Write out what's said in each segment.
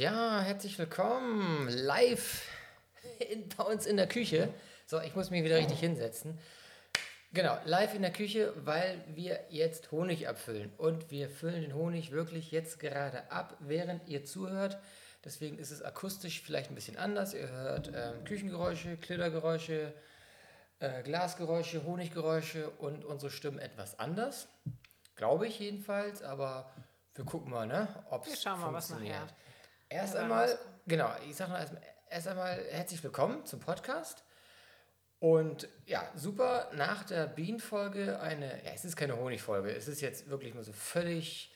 Ja, herzlich willkommen live in, bei uns in der Küche. So, ich muss mich wieder richtig hinsetzen. Genau, live in der Küche, weil wir jetzt Honig abfüllen. Und wir füllen den Honig wirklich jetzt gerade ab, während ihr zuhört. Deswegen ist es akustisch vielleicht ein bisschen anders. Ihr hört ähm, Küchengeräusche, Klittergeräusche, äh, Glasgeräusche, Honiggeräusche und unsere Stimmen etwas anders. Glaube ich jedenfalls, aber wir gucken mal, ne, ob es funktioniert. Erst ja, einmal, genau, ich sage noch erst, erst einmal herzlich willkommen zum Podcast. Und ja, super, nach der Bienenfolge eine, ja, es ist keine Honigfolge, es ist jetzt wirklich nur so völlig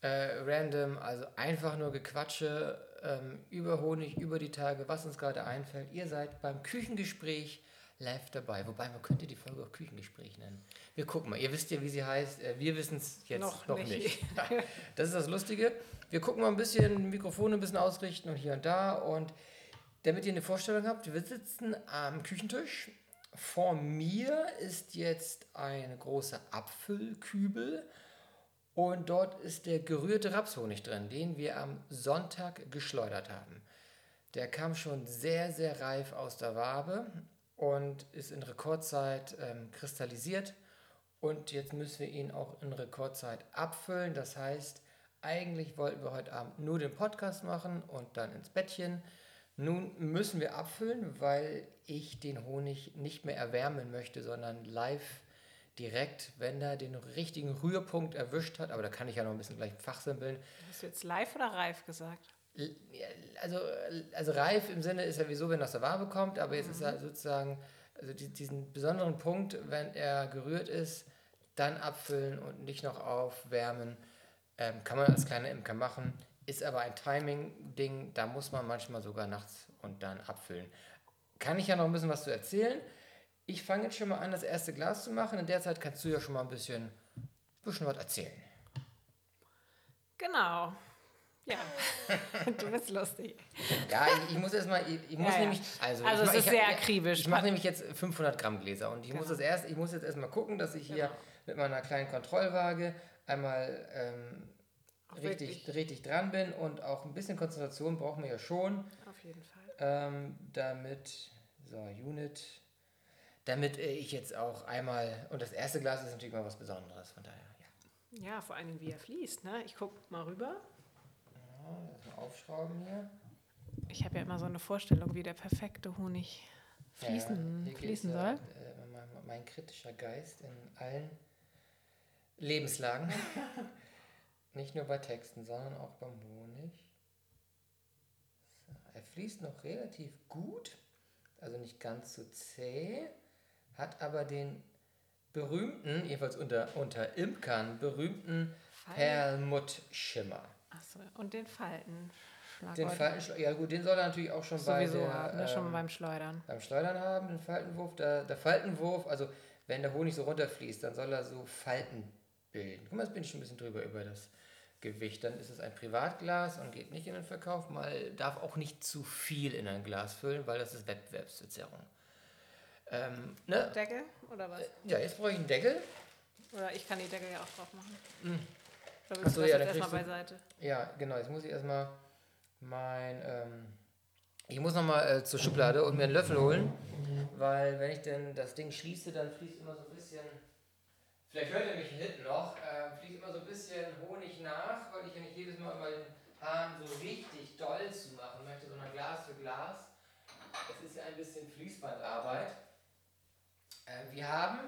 äh, random, also einfach nur Gequatsche ähm, über Honig, über die Tage, was uns gerade einfällt. Ihr seid beim Küchengespräch live dabei. Wobei, man könnte die Folge auch Küchengespräch nennen. Wir gucken mal. Ihr wisst ja, wie sie heißt. Äh, wir wissen es jetzt noch, noch nicht. nicht. das ist das Lustige. Wir gucken mal ein bisschen, Mikrofone ein bisschen ausrichten und hier und da. Und damit ihr eine Vorstellung habt, wir sitzen am Küchentisch. Vor mir ist jetzt eine große Apfelkübel. Und dort ist der gerührte Rapshonig drin, den wir am Sonntag geschleudert haben. Der kam schon sehr, sehr reif aus der Wabe und ist in Rekordzeit ähm, kristallisiert. Und jetzt müssen wir ihn auch in Rekordzeit abfüllen. Das heißt, eigentlich wollten wir heute Abend nur den Podcast machen und dann ins Bettchen. Nun müssen wir abfüllen, weil ich den Honig nicht mehr erwärmen möchte, sondern live direkt, wenn er den richtigen Rührpunkt erwischt hat. Aber da kann ich ja noch ein bisschen gleich fachsimpeln. Hast du jetzt live oder reif gesagt? Also, also reif im Sinne ist ja wieso, wenn er aus der Wabe kommt, aber jetzt mhm. ist er sozusagen, also die, diesen besonderen Punkt, wenn er gerührt ist, dann abfüllen und nicht noch aufwärmen. Ähm, kann man als kleiner Imker machen, ist aber ein Timing-Ding, da muss man manchmal sogar nachts und dann abfüllen. Kann ich ja noch ein bisschen was zu erzählen. Ich fange jetzt schon mal an, das erste Glas zu machen. In der Zeit kannst du ja schon mal ein bisschen, bisschen was erzählen. Genau. Ja, du bist lustig. Ja, ich, ich muss erstmal, ich, ich muss ja, nämlich, also, also ich, es ist sehr akribisch. Ich, mache nämlich jetzt 500 Gramm Gläser und ich genau. muss das erst, ich muss jetzt erstmal gucken, dass ich hier genau. mit meiner kleinen Kontrollwaage einmal ähm, richtig, richtig dran bin und auch ein bisschen Konzentration brauchen wir ja schon. Auf jeden Fall. Ähm, damit, so, Unit, damit ich jetzt auch einmal, und das erste Glas ist natürlich mal was Besonderes, von daher, ja. Ja, vor allem wie er fließt, ne? Ich gucke mal rüber aufschrauben hier. Ich habe ja immer so eine Vorstellung, wie der perfekte Honig fließen, ja, fließen soll. äh, mein, mein, kritischer Geist in allen Lebenslagen. Nicht nur bei Texten, sondern auch beim Honig. So, er fließt noch relativ gut, also nicht ganz so zäh, hat aber den berühmten, jedenfalls unter, unter Imkern, berühmten Perlmutt-Schimmer. Achso, und den Falten. Den Falten, ja gut, den soll er natürlich auch schon Sowieso bei der, haben, ne, schon ähm, beim Schleudern. Beim Schleudern haben, den Faltenwurf. Der, der Faltenwurf, also wenn der Honig so runterfließt, dann soll er so Falten bilden. Guck mal, jetzt bin ich schon ein bisschen drüber über das Gewicht. Dann ist es ein Privatglas und geht nicht in den Verkauf. Mal darf auch nicht zu viel in ein Glas füllen, weil das ist Wettbewerbsverzerrung. Ähm, ne? Deckel oder was? Ja, jetzt brauche ich einen Deckel. Oder ich kann die Deckel ja auch drauf machen. Mhm. Achso, ja, dann beiseite. Ja, genau. Jetzt muss ich erstmal mein. Ähm, ich muss nochmal äh, zur Schublade und mir einen Löffel holen, weil wenn ich denn das Ding schließe, dann fließt immer so ein bisschen. Vielleicht hört ihr mich hinten noch, äh, fließt immer so ein bisschen Honig nach, weil ich ja nicht jedes Mal immer den Hahn so richtig doll zu machen möchte, sondern Glas für Glas. Es ist ja ein bisschen Fließbandarbeit. Äh, wir haben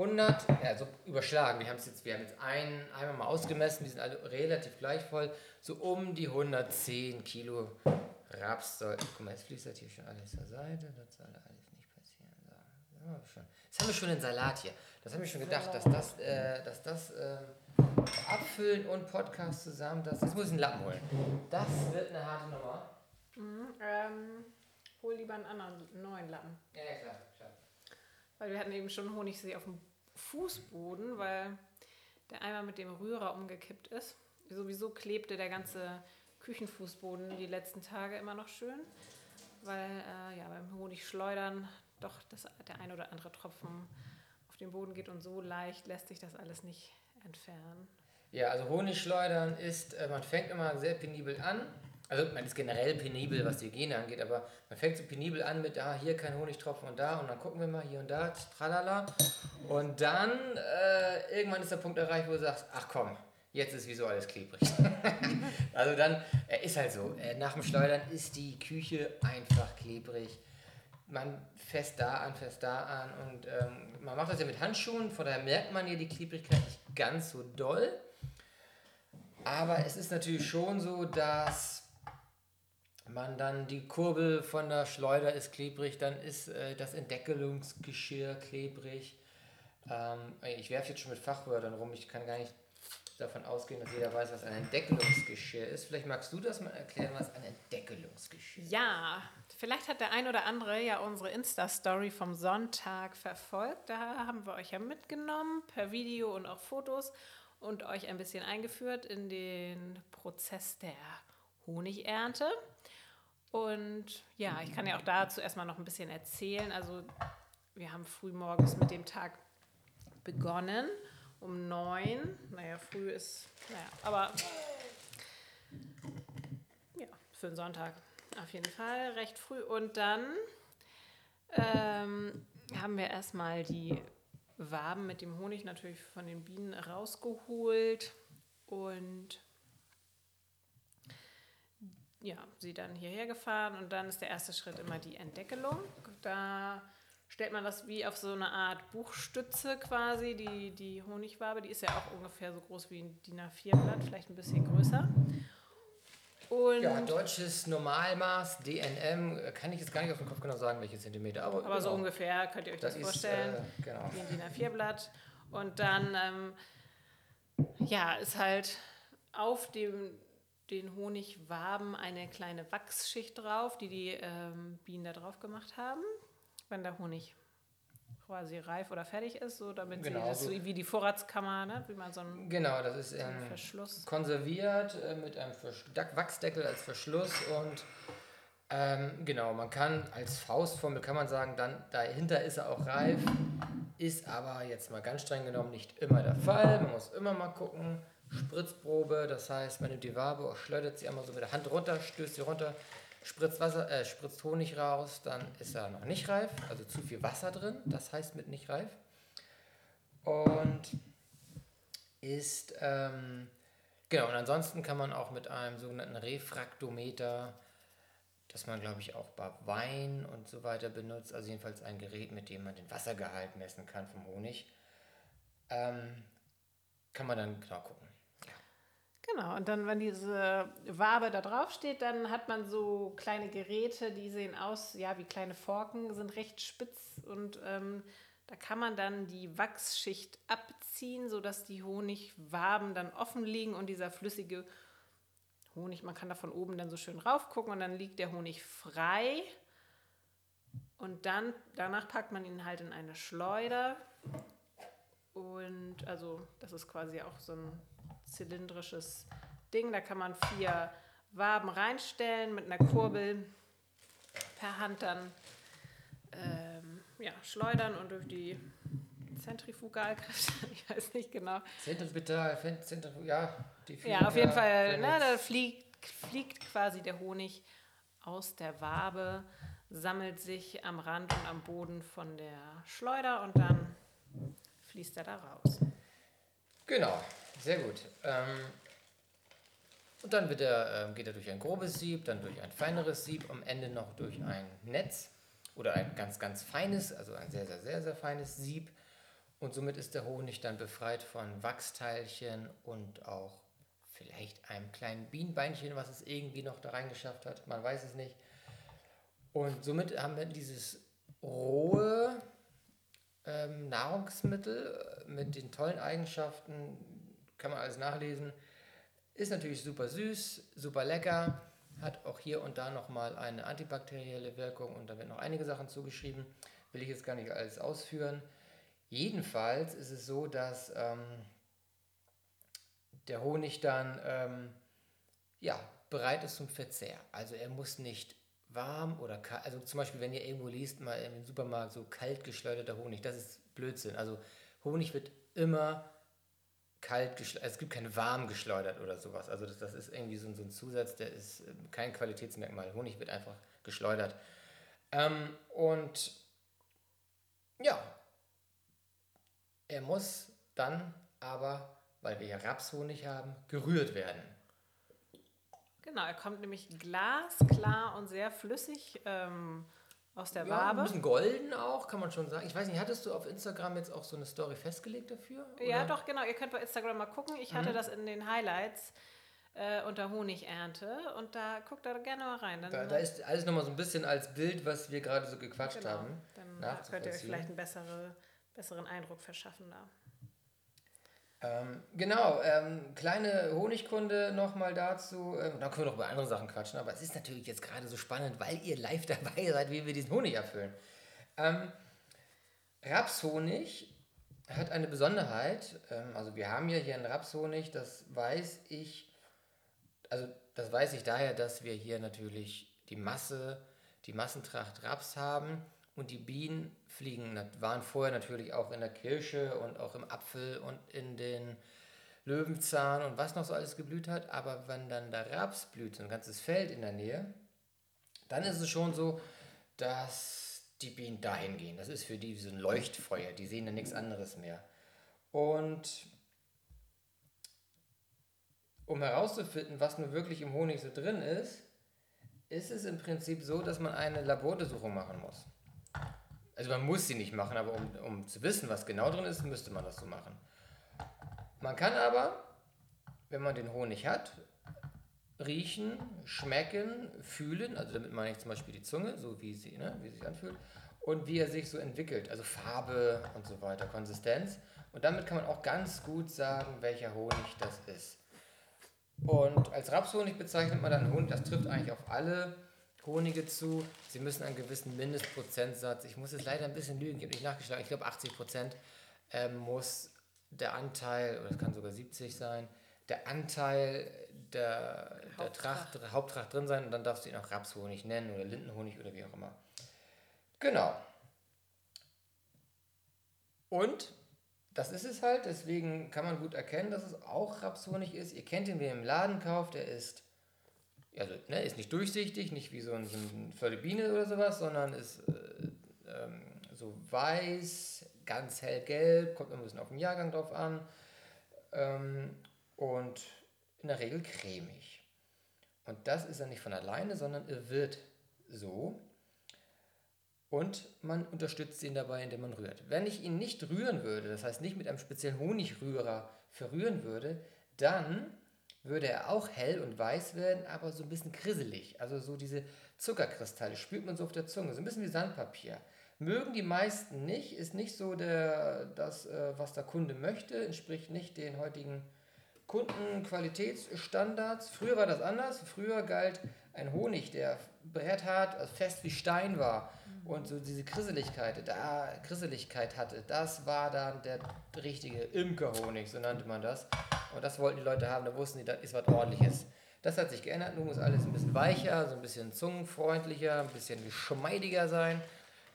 100, also überschlagen, wir haben es jetzt, wir haben jetzt ein, einmal mal ausgemessen, die sind alle relativ gleich voll, so um die 110 Kilo Raps sollten. Guck mal, jetzt fließt das hier schon alles zur Seite, das soll alles nicht passieren. So, das haben wir schon, jetzt haben wir schon den Salat hier. Das haben wir schon gedacht, dass das, äh, dass das äh, Abfüllen und Podcast zusammen, das, jetzt muss ich einen Lappen holen. Das wird eine harte Nummer. Mhm, ähm, hol lieber einen anderen neuen Lappen. Ja, ja, klar, klar. Weil wir hatten eben schon Honigsee auf dem Fußboden, weil der einmal mit dem Rührer umgekippt ist. Sowieso klebte der ganze Küchenfußboden die letzten Tage immer noch schön, weil äh, ja, beim Honigschleudern doch das, der ein oder andere Tropfen auf den Boden geht und so leicht lässt sich das alles nicht entfernen. Ja, also Honigschleudern ist, äh, man fängt immer sehr penibel an also man ist generell penibel, was die Hygiene angeht, aber man fängt so penibel an mit, ah, hier kein Honigtropfen und da und dann gucken wir mal hier und da, tralala. Und dann äh, irgendwann ist der Punkt erreicht, wo du sagst, ach komm, jetzt ist wieso alles klebrig. also dann, äh, ist halt so, äh, nach dem Schleudern ist die Küche einfach klebrig. Man fest da an, fest da an und ähm, man macht das ja mit Handschuhen, von daher merkt man hier die Klebrigkeit nicht ganz so doll. Aber es ist natürlich schon so, dass man dann die Kurbel von der Schleuder ist klebrig, dann ist äh, das Entdeckelungsgeschirr klebrig. Ähm, ich werfe jetzt schon mit Fachwörtern rum, ich kann gar nicht davon ausgehen, dass jeder weiß, was ein Entdeckelungsgeschirr ist. Vielleicht magst du das mal erklären, was ein Entdeckelungsgeschirr ist. Ja, vielleicht hat der ein oder andere ja unsere Insta-Story vom Sonntag verfolgt. Da haben wir euch ja mitgenommen per Video und auch Fotos und euch ein bisschen eingeführt in den Prozess der Honigernte. Und ja, ich kann ja auch dazu erstmal noch ein bisschen erzählen. Also wir haben früh morgens mit dem Tag begonnen, um neun. Naja, früh ist, naja, aber ja, für einen Sonntag auf jeden Fall recht früh. Und dann ähm, haben wir erstmal die Waben mit dem Honig natürlich von den Bienen rausgeholt und ja, sie dann hierher gefahren und dann ist der erste Schritt immer die Entdeckelung. Da stellt man das wie auf so eine Art Buchstütze quasi, die, die Honigwabe, die ist ja auch ungefähr so groß wie ein DIN A4-Blatt, vielleicht ein bisschen größer. Und ja, deutsches Normalmaß, DNM, kann ich jetzt gar nicht aus dem Kopf genau sagen, welche Zentimeter. Aber, aber genau. so ungefähr könnt ihr euch das, das vorstellen. Ist, äh, genau. Wie ein DIN A4-Blatt. Und dann, ähm, ja, ist halt auf dem den Honigwaben eine kleine Wachsschicht drauf, die die ähm, Bienen da drauf gemacht haben, wenn der Honig quasi reif oder fertig ist, so damit genau, sie das so wie die Vorratskammer, ne? wie man so ein genau, das ist so ähm, Verschluss konserviert äh, mit einem Versch Wachsdeckel als Verschluss und ähm, genau, man kann als Faustformel kann man sagen, dann dahinter ist er auch reif, ist aber jetzt mal ganz streng genommen nicht immer der Fall. Man muss immer mal gucken, Spritzprobe, das heißt, man nimmt die Wabe, schleudert sie einmal so mit der Hand runter, stößt sie runter, spritzt, Wasser, äh, spritzt Honig raus, dann ist er noch nicht reif, also zu viel Wasser drin, das heißt mit nicht reif. Und ist, ähm, genau, und ansonsten kann man auch mit einem sogenannten Refraktometer, das man glaube ich auch bei Wein und so weiter benutzt, also jedenfalls ein Gerät, mit dem man den Wassergehalt messen kann vom Honig, ähm, kann man dann genau gucken. Genau, und dann, wenn diese Wabe da drauf steht, dann hat man so kleine Geräte, die sehen aus, ja, wie kleine Forken, sind recht spitz und ähm, da kann man dann die Wachsschicht abziehen, sodass die Honigwaben dann offen liegen und dieser flüssige Honig, man kann da von oben dann so schön raufgucken und dann liegt der Honig frei. Und dann, danach packt man ihn halt in eine Schleuder. Und also, das ist quasi auch so ein zylindrisches Ding. Da kann man vier Waben reinstellen mit einer Kurbel per Hand dann ähm, ja, schleudern und durch die Zentrifugalkraft, ich weiß nicht genau. Zentrifugal, Zentrifugal, ja. Die ja, auf jeden Fall, ne, da fliegt, fliegt quasi der Honig aus der Wabe, sammelt sich am Rand und am Boden von der Schleuder und dann fließt er da raus. Genau. Sehr gut. Ähm, und dann wird er, äh, geht er durch ein grobes Sieb, dann durch ein feineres Sieb, am Ende noch durch ein Netz oder ein ganz, ganz feines, also ein sehr, sehr, sehr, sehr feines Sieb. Und somit ist der Honig dann befreit von Wachsteilchen und auch vielleicht einem kleinen Bienenbeinchen, was es irgendwie noch da reingeschafft hat. Man weiß es nicht. Und somit haben wir dieses rohe ähm, Nahrungsmittel mit den tollen Eigenschaften, kann man alles nachlesen. Ist natürlich super süß, super lecker, hat auch hier und da nochmal eine antibakterielle Wirkung und da wird noch einige Sachen zugeschrieben. Will ich jetzt gar nicht alles ausführen. Jedenfalls ist es so, dass ähm, der Honig dann ähm, ja, bereit ist zum Verzehr. Also er muss nicht warm oder kalt, also zum Beispiel, wenn ihr irgendwo liest, mal im Supermarkt so kalt geschleuderter Honig, das ist Blödsinn. Also Honig wird immer kalt geschleudert, es gibt kein warm geschleudert oder sowas. Also das, das ist irgendwie so, so ein Zusatz, der ist äh, kein Qualitätsmerkmal. Honig wird einfach geschleudert. Ähm, und ja, er muss dann aber, weil wir ja Rapshonig haben, gerührt werden. Genau, er kommt nämlich glasklar und sehr flüssig ähm, aus der Ja, Wabe. ein bisschen golden auch, kann man schon sagen. Ich weiß nicht, hattest du auf Instagram jetzt auch so eine Story festgelegt dafür? Ja, oder? doch, genau. Ihr könnt bei Instagram mal gucken. Ich Mhm. hatte das in den Highlights äh, unter Honigernte und da guckt da gerne mal rein. Da, da ist alles nochmal so ein bisschen als Bild, was wir gerade so gequatscht genau, haben. dann könnt ihr euch vielleicht einen bessere, besseren Eindruck verschaffen da. Ähm, genau, ähm, kleine Honigkunde nochmal dazu. Ähm, dann können wir noch über andere Sachen quatschen, aber es ist natürlich jetzt gerade so spannend, weil ihr live dabei seid, wie wir diesen Honig erfüllen. Ähm, Rapshonig hat eine Besonderheit. Ähm, also wir haben ja hier einen Rapshonig, das weiß ich, also das weiß ich daher, dass wir hier natürlich die Masse, die Massentracht Raps haben und die Bienen fliegen, waren vorher natürlich auch in der Kirsche und auch im Apfel und in den Löwenzahn und was noch so alles geblüht hat. Aber wenn dann der Raps blüht, so ein ganzes Feld in der Nähe, dann ist es schon so, dass die Bienen dahin gehen. Das ist für die so ein Leuchtfeuer. Die sehen dann nichts anderes mehr. Und um herauszufinden, was nun wirklich im Honig so drin ist, ist es im Prinzip so, dass man eine Laboruntersuchung machen muss. Also man muss sie nicht machen, aber um, um zu wissen, was genau drin ist, müsste man das so machen. Man kann aber, wenn man den Honig hat, riechen, schmecken, fühlen, also damit meine ich zum Beispiel die Zunge, so wie sie, ne, wie sie sich anfühlt, und wie er sich so entwickelt, also Farbe und so weiter, Konsistenz. Und damit kann man auch ganz gut sagen, welcher Honig das ist. Und als Rapshonig bezeichnet man dann Honig, das trifft eigentlich auf alle Honige zu. Sie müssen einen gewissen Mindestprozentsatz, ich muss jetzt leider ein bisschen lügen, ich habe nicht nachgeschlagen, ich glaube 80 Prozent ähm, muss der Anteil, oder es kann sogar 70 sein, der Anteil der, der Haupttracht. Tracht, Haupttracht drin sein und dann darfst du ihn auch Rapshonig nennen oder Lindenhonig oder wie auch immer. Genau. Und das ist es halt, deswegen kann man gut erkennen, dass es auch Rapshonig ist. Ihr kennt ihn, wer im Laden kauft, der ist, also, ne, ist nicht durchsichtig, nicht wie so ein, so ein Biene oder sowas, sondern ist äh, ähm, so weiß, ganz hellgelb, kommt immer ein bisschen auf den Jahrgang drauf an ähm, und in der Regel cremig. Und das ist ja nicht von alleine, sondern er wird so. Und man unterstützt ihn dabei, indem man rührt. Wenn ich ihn nicht rühren würde, das heißt nicht mit einem speziellen Honigrührer verrühren würde, dann würde er auch hell und weiß werden, aber so ein bisschen krisselig. Also so diese Zuckerkristalle spürt man so auf der Zunge, so ein bisschen wie Sandpapier. Mögen die meisten nicht, ist nicht so der, das, äh, was der Kunde möchte, entspricht nicht den heutigen Kundenqualitätsstandards. Früher war das anders. Früher galt ein Honig, der bretthart, also fest wie Stein war und so diese Krisseligkeit, da Krisseligkeit hatte. Das war dann der richtige Imkerhonig, so nannte man das. Und das wollten die Leute haben, da wussten die, das ist was ordentliches. Das hat sich geändert, nun muss alles ein bisschen weicher, so ein bisschen zungenfreundlicher, ein bisschen geschmeidiger sein.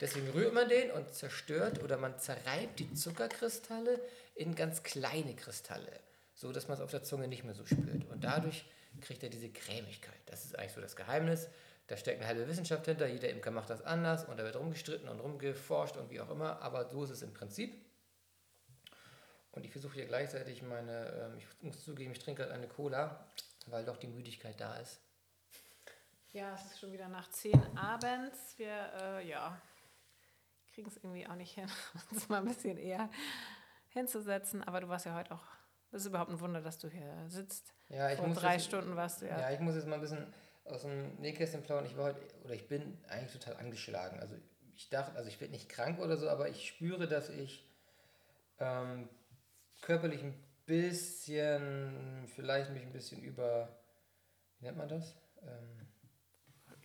Deswegen rührt man den und zerstört oder man zerreibt die Zuckerkristalle in ganz kleine Kristalle, so dass man es auf der Zunge nicht mehr so spürt. Und dadurch kriegt er diese Cremigkeit. Das ist eigentlich so das Geheimnis. Da steckt eine halbe Wissenschaft hinter. Jeder Imker macht das anders und da wird rumgestritten und rumgeforscht und wie auch immer. Aber so ist es im Prinzip. Und ich versuche hier gleichzeitig meine, ähm, ich muss zugeben, ich trinke gerade eine Cola, weil doch die Müdigkeit da ist. Ja, es ist schon wieder nach 10 abends. Wir, äh, ja, kriegen es irgendwie auch nicht hin, uns mal ein bisschen eher hinzusetzen. Aber du warst ja heute auch, das ist überhaupt ein Wunder, dass du hier sitzt. Ja, ich Vor muss drei jetzt- Stunden warst du ja. Ja, ich muss jetzt mal ein bisschen aus dem Nähkästchen plaudern. Ich war heute, oder ich bin eigentlich total angeschlagen. Also ich dachte, also ich bin nicht krank oder so, aber ich spüre, dass ich ähm, körperlich ein bisschen, vielleicht mich ein bisschen über, wie nennt man das? Ähm,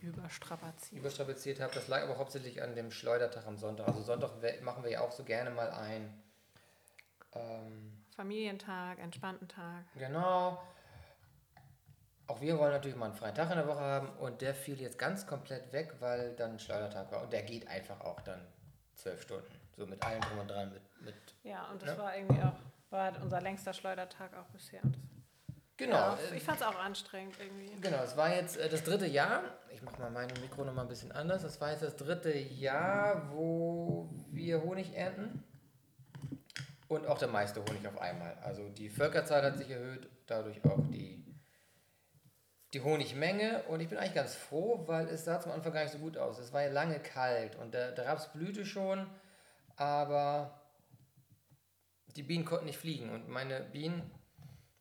Überstrapaziert. überstrapaziert habe. Das lag aber hauptsächlich an dem Schleudertag am Sonntag. Also Sonntag machen wir ja auch so gerne mal ein. Ähm, Familientag, entspannten Tag. Genau. Auch wir wollen natürlich mal einen freien Tag in der Woche haben und der fiel jetzt ganz komplett weg, weil dann Schleudertag war. Und der geht einfach auch dann zwölf Stunden. So mit allem drum und dran. Mit, mit Ja, und das Ja. war irgendwie auch War unser längster Schleudertag auch bisher. Genau. Ja, äh, ich fand es auch anstrengend irgendwie. Genau, es war jetzt äh, das dritte Jahr. Ich mache mal mein Mikro noch mal ein bisschen anders. Das war jetzt das dritte Jahr, wo wir Honig ernten. Und auch der meiste Honig auf einmal. Also die Völkerzahl hat sich erhöht, dadurch auch die, die Honigmenge. Und ich bin eigentlich ganz froh, weil es sah zum Anfang gar nicht so gut aus. Es war ja lange kalt und der, der Raps blühte schon, aber die Bienen konnten nicht fliegen. Und meine Bienen,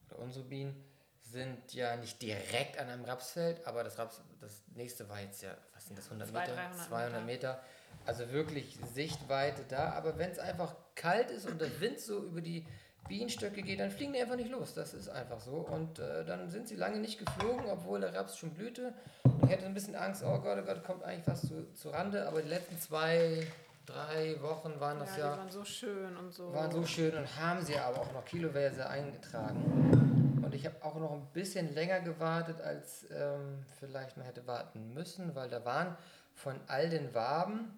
oder unsere Bienen, sind ja nicht direkt an einem Rapsfeld, aber das Raps, das nächste war jetzt ja, was sind das, 100 Zwei, Meter? 300 200 Meter. Also wirklich Sichtweite da, aber wenn es einfach kalt ist und der Wind so über die Bienenstöcke geht, dann fliegen die einfach nicht los. Das ist einfach so. Und äh, dann sind sie lange nicht geflogen, obwohl der Raps schon blühte. Und ich hatte ein bisschen Angst, oh Gott, oh Gott, kommt eigentlich was zu, zu Rande. Aber die letzten zwei, drei Wochen waren das Ja, ja die waren so schön und so. waren so schön und haben sie aber auch noch kiloweise eingetragen. Und ich habe auch noch ein bisschen länger gewartet, als ähm, vielleicht man hätte warten müssen, weil da waren von all den Waben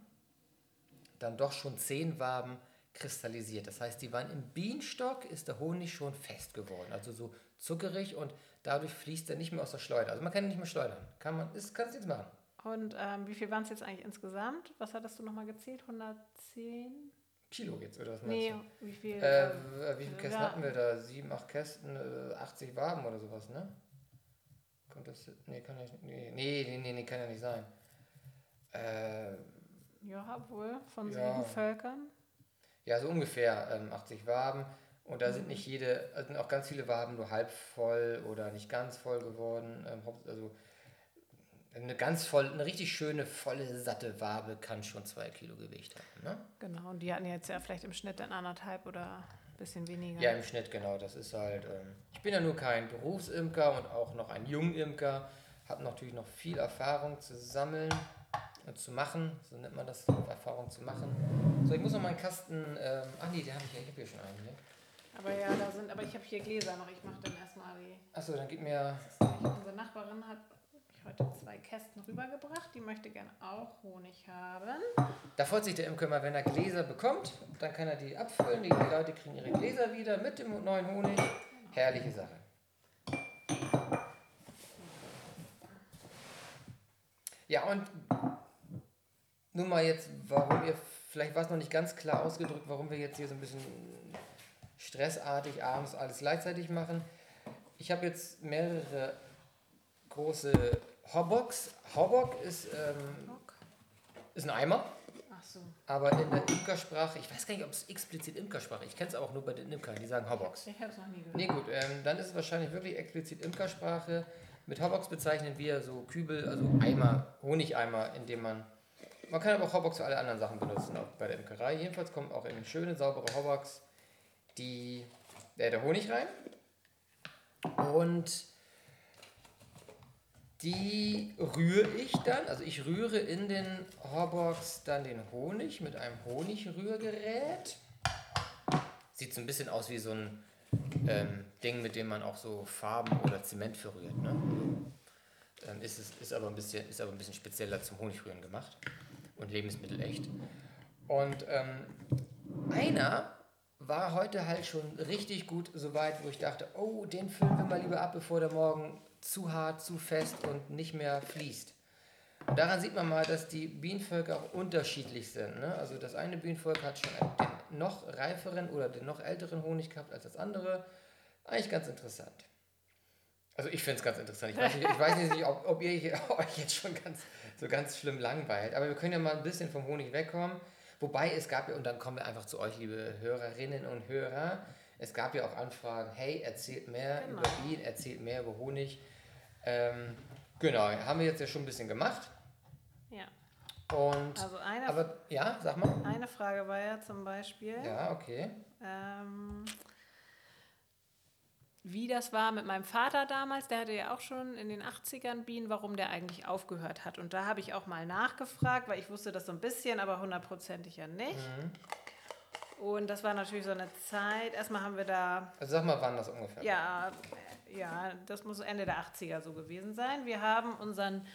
dann doch schon zehn Waben kristallisiert. Das heißt, die waren im Bienenstock, ist der Honig schon fest geworden, also so zuckerig und dadurch fließt er nicht mehr aus der Schleuder. Also man kann ihn nicht mehr schleudern. Kann man, ist, kannst nichts machen. Und ähm, wie viel waren es jetzt eigentlich insgesamt? Was hattest du nochmal gezählt? 110? Kilo jetzt, oder was meinst Nee, du? wie viel? Äh, ähm, wie viele Kästen ja. hatten wir da? Sieben, acht Kästen, äh, 80 Waben oder sowas, ne? Kommt das? Nee, kann ja nicht. Nee, nee, nee, nee, nee kann ja nicht sein. Äh, ja, wohl, von Ja. sieben Völkern. Ja, so ungefähr ähm, 80 Waben. Und da sind nicht jede, also sind auch ganz viele Waben nur halb voll oder nicht ganz voll geworden. Ähm, also eine ganz voll, eine richtig schöne, volle, satte Wabe kann schon zwei Kilo Gewicht haben. Ne? Genau, und die hatten jetzt ja vielleicht im Schnitt dann anderthalb oder ein bisschen weniger. Ja, im Schnitt, genau. Das ist halt. Ähm, ich bin ja nur kein Berufsimker und auch noch ein Jungimker. Habe natürlich noch viel Erfahrung zu sammeln zu machen. So nennt man das, Erfahrung zu machen. So, ich muss noch mal einen Kasten. Ähm, ach nee, den habe ich ja. Ich habe hier schon einen. Ne? Aber ja, da sind, aber ich habe hier Gläser noch. Ich mache dann erstmal die. Achso, dann gib mir. Unsere Nachbarin hat mich heute zwei Kästen rübergebracht. Die möchte gerne auch Honig haben. Da freut sich der Imker immer, wenn er Gläser bekommt. Dann kann er die abfüllen. Die Leute kriegen ihre Gläser wieder mit dem neuen Honig. Herrliche Sache. Ja, und nun mal jetzt, warum ihr, vielleicht war es noch nicht ganz klar ausgedrückt, warum wir jetzt hier so ein bisschen stressartig abends alles gleichzeitig machen. Ich habe jetzt mehrere große Hobbocks. Hobbock ist, ähm, ist ein Eimer. Ach so. Aber in der Imkersprache, ich weiß gar nicht, ob es explizit Imkersprache Ich kenne es auch nur bei den Imkern, die sagen Hobbocks. Ich habe es noch nie gehört. Nee, gut, ähm, dann ist es wahrscheinlich wirklich explizit Imkersprache. Mit Hobbocks bezeichnen wir so Kübel, also Eimer, Honigeimer, in dem man. Man kann aber auch Hobbocks für alle anderen Sachen benutzen, auch bei der Imkerei. Jedenfalls kommen auch in schöne, saubere Hobbocks die, äh, der Honig rein. Und die rühre ich dann, also ich rühre in den Hobbocks dann den Honig mit einem Honigrührgerät. Sieht so ein bisschen aus wie so ein ähm, Ding, mit dem man auch so Farben oder Zement verrührt. Ne? Ähm, ist, ist, aber ein bisschen, ist aber ein bisschen spezieller zum Honigrühren gemacht und lebensmittelecht. Und ähm, einer war heute halt schon richtig gut so weit, wo ich dachte, oh, den füllen wir mal lieber ab, bevor der morgen zu hart, zu fest und nicht mehr fließt. Und daran sieht man mal, dass die Bienenvölker auch unterschiedlich sind. Ne? Also das eine Bienenvolk hat schon den noch reiferen oder den noch älteren Honig gehabt als das andere. Eigentlich ganz interessant. Also ich finde es ganz interessant. Ich weiß nicht, ich weiß nicht ob, ob ihr euch jetzt schon ganz, so ganz schlimm langweilt. Aber wir können ja mal ein bisschen vom Honig wegkommen. Wobei es gab ja, und dann kommen wir einfach zu euch, liebe Hörerinnen und Hörer, es gab ja auch Anfragen, hey, erzählt mehr Genau. über Bienen, erzählt mehr über Honig. Ähm, genau, haben wir jetzt ja schon ein bisschen gemacht. Ja. Und, Also eine, aber ja, sag mal. eine Frage war ja zum Beispiel, Ja, okay. ähm, wie das war mit meinem Vater damals. Der hatte ja auch schon in den 80ern Bienen, warum der eigentlich aufgehört hat. Und da habe ich auch mal nachgefragt, weil ich wusste das so ein bisschen, aber hundertprozentig ja nicht. Und das war natürlich so eine Zeit. Erstmal haben wir da Also sag mal, wann das ungefähr Ja, ja, das muss Ende der 80er so gewesen sein. Wir haben unseren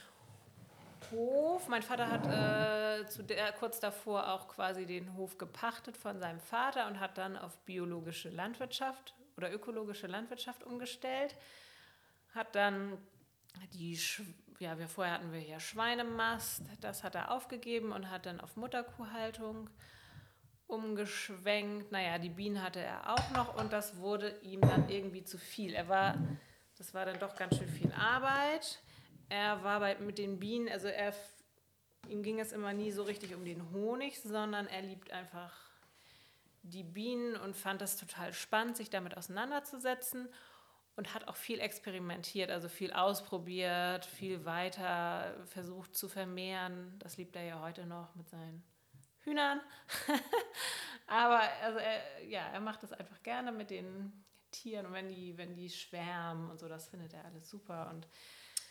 Hof. Mein Vater hat äh, zu der, kurz davor auch quasi den Hof gepachtet von seinem Vater und hat dann auf biologische Landwirtschaft oder ökologische Landwirtschaft umgestellt. Hat dann die, ja, wir vorher hatten wir hier Schweinemast, das hat er aufgegeben und hat dann auf Mutterkuhhaltung umgeschwenkt. Naja, die Bienen hatte er auch noch und das wurde ihm dann irgendwie zu viel. Er war, das war dann doch ganz schön viel Arbeit. Er war bei, mit den Bienen, also er, ihm ging es immer nie so richtig um den Honig, sondern er liebt einfach die Bienen und fand es total spannend, sich damit auseinanderzusetzen und hat auch viel experimentiert, also viel ausprobiert, viel weiter versucht zu vermehren. Das liebt er ja heute noch mit seinen Hühnern. Aber also er, ja, er macht das einfach gerne mit den Tieren und wenn die, wenn die schwärmen und so, das findet er alles super. Und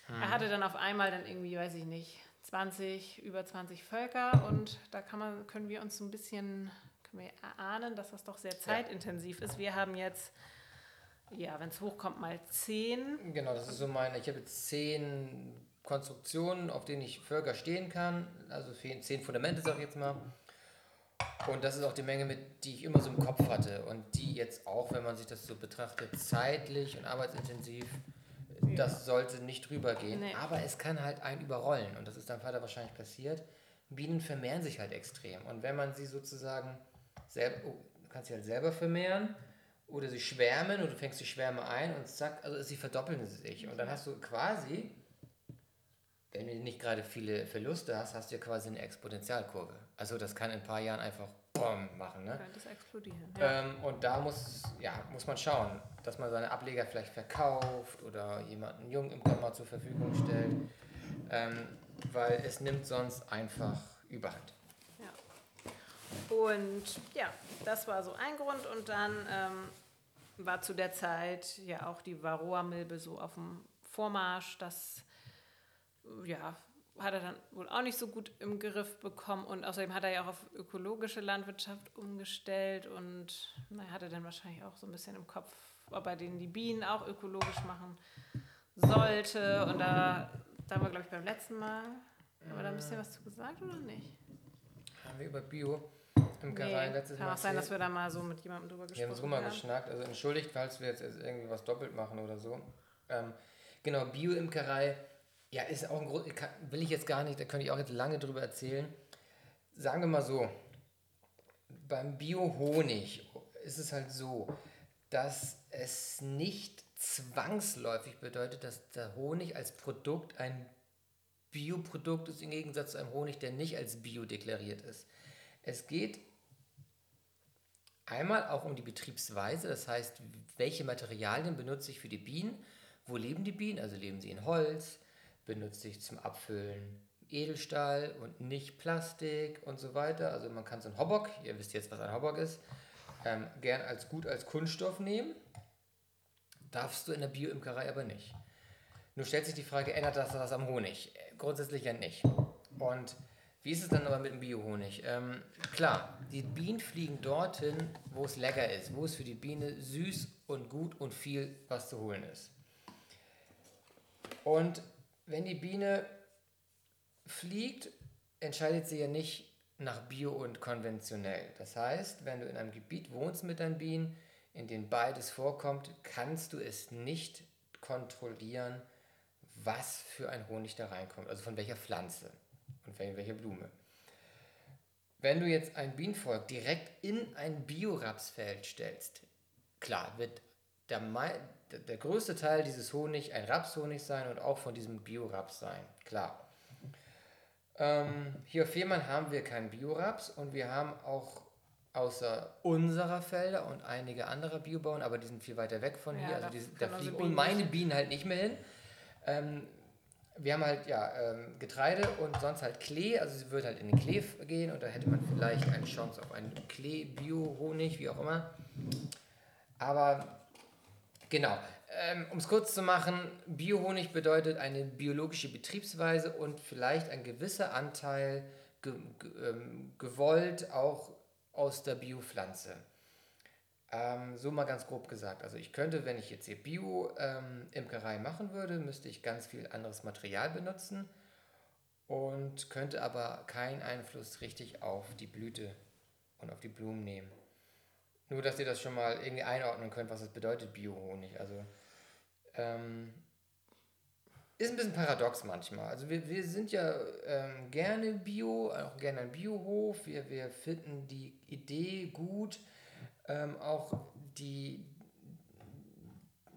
hm. er hatte dann auf einmal dann irgendwie, weiß ich nicht, 20, über 20 Völker und da kann man, können wir uns so ein bisschen können wir erahnen, dass das doch sehr zeitintensiv ist. Wir haben jetzt, ja, wenn es hochkommt, mal zehn. Genau, das ist so meine, ich habe jetzt zehn Konstruktionen, auf denen ich Völker stehen kann, also zehn Fundamente, sage ich jetzt mal. Und das ist auch die Menge, mit, die ich immer so im Kopf hatte und die jetzt auch, wenn man sich das so betrachtet, zeitlich und arbeitsintensiv, ja. das sollte nicht rübergehen. Nee. Aber es kann halt einen überrollen und das ist deinem Vater wahrscheinlich passiert. Bienen vermehren sich halt extrem und wenn man sie sozusagen selber, oh, du kannst sie halt selber vermehren oder sie schwärmen und du fängst die Schwärme ein und zack, also sie verdoppeln sich und dann hast du quasi wenn du nicht gerade viele Verluste hast, hast du ja quasi eine Exponentialkurve. Also das kann in ein paar Jahren einfach BOM machen. Ne? Könnte es explodieren. Ja. Ähm, und da muss, ja, muss man schauen, dass man seine Ableger vielleicht verkauft oder jemanden jung im Komma zur Verfügung stellt, ähm, weil es nimmt sonst einfach überhand. Und ja, das war so ein Grund. Und dann ähm, war zu der Zeit ja auch die Varroa-Milbe so auf dem Vormarsch, dass ja, hat er dann wohl auch nicht so gut im Griff bekommen. Und außerdem hat er ja auch auf ökologische Landwirtschaft umgestellt. Und naja, hat er dann wahrscheinlich auch so ein bisschen im Kopf, ob er den die Bienen auch ökologisch machen sollte. Und da, da wir glaube ich beim letzten Mal, haben wir da ein bisschen was zu gesagt oder nicht? Haben wir über Bio im nee, letztes Kann Mal auch sein, dass wir da mal so mit jemandem drüber gesprochen haben. Wir haben so mal geschnackt, also entschuldigt, falls wir jetzt irgendwie was doppelt machen oder so. Ähm, genau, Bio-Imkerei ja, ist auch ein Grund, will ich jetzt gar nicht, da könnte ich auch jetzt lange drüber erzählen. Sagen wir mal so, beim Bio-Honig ist es halt so, dass es nicht zwangsläufig bedeutet, dass der Honig als Produkt ein Bioprodukt ist, im Gegensatz zu einem Honig, der nicht als Bio deklariert ist. Es geht einmal auch um die Betriebsweise, das heißt, welche Materialien benutze ich für die Bienen, wo leben die Bienen, also leben sie in Holz, benutze ich zum Abfüllen Edelstahl und nicht Plastik und so weiter. Also man kann so einen Hobbock, ihr wisst jetzt, was ein Hobbock ist, ähm, gern als gut als Kunststoff nehmen. Darfst du in der Bioimkerei aber nicht. Nun stellt sich die Frage, ändert das was am Honig? Grundsätzlich ja nicht. Und wie ist es dann aber mit dem Biohonig? Ähm, klar, die Bienen fliegen dorthin, wo es lecker ist, wo es für die Biene süß und gut und viel was zu holen ist. Und wenn die Biene fliegt, entscheidet sie ja nicht nach Bio und konventionell. Das heißt, wenn du in einem Gebiet wohnst mit deinen Bienen, in dem beides vorkommt, kannst du es nicht kontrollieren, was für ein Honig da reinkommt, also von welcher Pflanze und von welcher Blume. Wenn du jetzt ein Bienenvolk direkt in ein Biorapsfeld stellst, klar, wird der, der größte Teil dieses Honig ein Rapshonig sein und auch von diesem Bioraps sein, klar. Ähm, hier auf Fehmarn haben wir keinen Bioraps und wir haben auch außer unserer Felder und einige andere Biobauern, aber die sind viel weiter weg von ja, hier, also die, da fliegen meine Bienen halt nicht mehr hin. Ähm, wir haben halt ja ähm, Getreide und sonst halt Klee, also sie würde halt in den Klee gehen und da hätte man vielleicht eine Chance auf einen Klee-Bio-Honig, wie auch immer. Aber Genau. Ähm, um es kurz zu machen, Biohonig bedeutet eine biologische Betriebsweise und vielleicht ein gewisser Anteil ge ge ähm, gewollt auch aus der Biopflanze. Ähm, so mal ganz grob gesagt. Also ich könnte, wenn ich jetzt hier Bio-Imkerei ähm, machen würde, müsste ich ganz viel anderes Material benutzen. und könnte aber keinen Einfluss richtig auf die Blüte und auf die Blumen nehmen. Nur, dass ihr das schon mal irgendwie einordnen könnt, was es bedeutet, Biohonig. Also, ähm, ist ein bisschen paradox manchmal. Also wir, wir sind ja ähm, gerne Bio, auch gerne ein Biohof. Wir, wir finden die Idee gut. Ähm, auch die,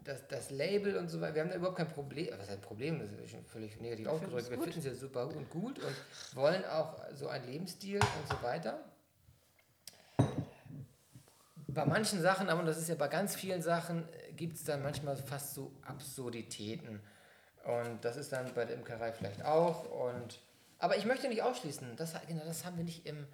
das, das Label und so weiter. Wir haben da überhaupt kein Problem. Was ist ein Problem? Das ist schon völlig negativ ich ausgedrückt. Wir finden es ja super und gut und wollen auch so einen Lebensstil und so weiter. Bei manchen Sachen, aber das ist ja bei ganz vielen Sachen, gibt es dann manchmal fast so Absurditäten. Und das ist dann bei der Imkerei vielleicht auch. Und, aber ich möchte nicht ausschließen, das, genau, das haben wir nicht im,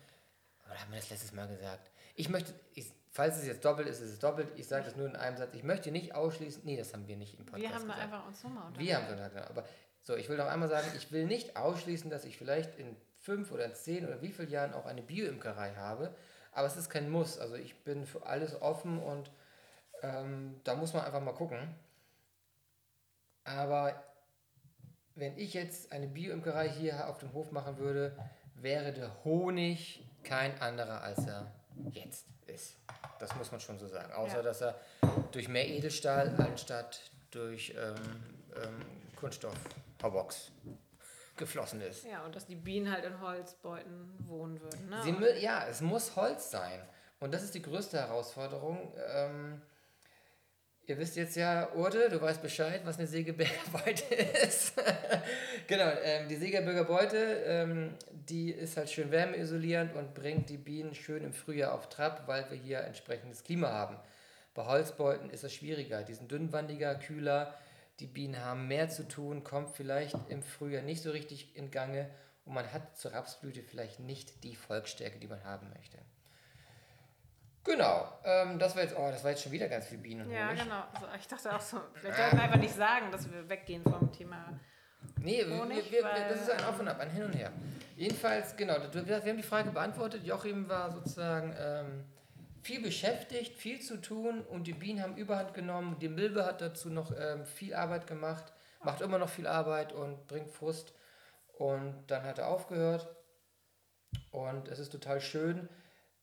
oder haben wir das letztes Mal gesagt? Ich möchte, ich, falls es jetzt doppelt ist, ist es doppelt. Ich sage das nur in einem Satz. Ich möchte nicht ausschließen, nee, das haben wir nicht im Podcast Wir haben gesagt. einfach uns nochmal Wir haben da, genau. Aber so, ich will noch einmal sagen, ich will nicht ausschließen, dass ich vielleicht in fünf oder zehn oder wie vielen Jahren auch eine Bioimkerei habe. Aber es ist kein Muss. Also ich bin für alles offen und ähm, da muss man einfach mal gucken. Aber wenn ich jetzt eine Bioimkerei hier auf dem Hof machen würde, wäre der Honig kein anderer, als er jetzt ist. Das muss man schon so sagen. Außer, ja. dass er durch mehr Edelstahl anstatt durch ähm, ähm, Kunststoff Haubox geflossen ist. Ja, und dass die Bienen halt in Holzbeuten wohnen würden. Ne? Sie, ja, es muss Holz sein. Und das ist die größte Herausforderung. Ähm, Ihr wisst jetzt ja, Urde, du weißt Bescheid, was eine Segeberger Beute ist. genau, ähm, die Segeberger Beute, ähm, die ist halt schön wärmeisolierend und bringt die Bienen schön im Frühjahr auf Trab, weil wir hier entsprechendes Klima haben. Bei Holzbeuten ist es schwieriger, die sind dünnwandiger, kühler, die Bienen haben mehr zu tun, kommt vielleicht im Frühjahr nicht so richtig in Gange und man hat zur Rapsblüte vielleicht nicht die Volksstärke, die man haben möchte. Genau, ähm, das war jetzt, oh, das war jetzt schon wieder ganz viel Bienen. Ja, genau. Also ich dachte auch so, vielleicht sollten wir einfach nicht sagen, dass wir weggehen vom Thema. Nee, Honig, wir, wir, das ist ein Auf und Ab, ein Hin und Her. Jedenfalls, genau, wir haben die Frage beantwortet. Joachim war sozusagen ähm, viel beschäftigt, viel zu tun und die Bienen haben Überhand genommen. Die Milbe hat dazu noch ähm, viel Arbeit gemacht, macht immer noch viel Arbeit und bringt Frust. Und dann hat er aufgehört. Und es ist total schön,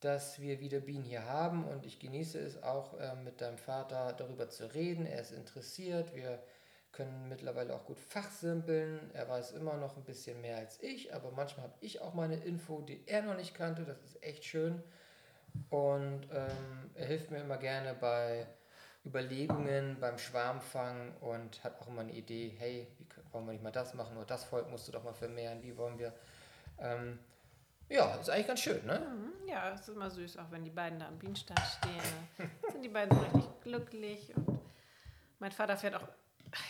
dass wir wieder Bienen hier haben und ich genieße es auch äh, mit deinem Vater darüber zu reden. Er ist interessiert, wir können mittlerweile auch gut fachsimpeln. Er weiß immer noch ein bisschen mehr als ich, aber manchmal habe ich auch mal eine Info, die er noch nicht kannte. Das ist echt schön. Und ähm, er hilft mir immer gerne bei Überlegungen, beim Schwarmfang und hat auch immer eine Idee, hey, wie wollen wir nicht mal das machen oder das Volk musst du doch mal vermehren, wie wollen wir. Ähm, ja, ist eigentlich ganz schön, ne? Mhm, ja, es ist immer süß, auch wenn die beiden da am Bienenstand stehen. sind die beiden so richtig glücklich. Und mein Vater fährt auch,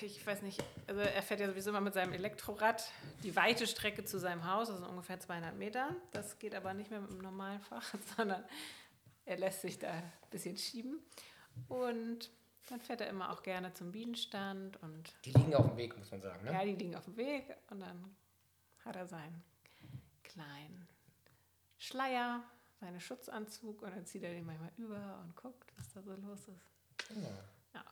ich weiß nicht, also er fährt ja sowieso immer mit seinem Elektrorad die weite Strecke zu seinem Haus, also ungefähr 200 Meter. Das geht aber nicht mehr mit dem normalen Fach, sondern er lässt sich da ein bisschen schieben. Und dann fährt er immer auch gerne zum Bienenstand. Und die liegen auf dem Weg, muss man sagen, ne? Ja, die liegen auf dem Weg und dann hat er seinen kleinen Schleier, seinen Schutzanzug und dann zieht er den manchmal über und guckt, was da so los ist. Genau. Ja.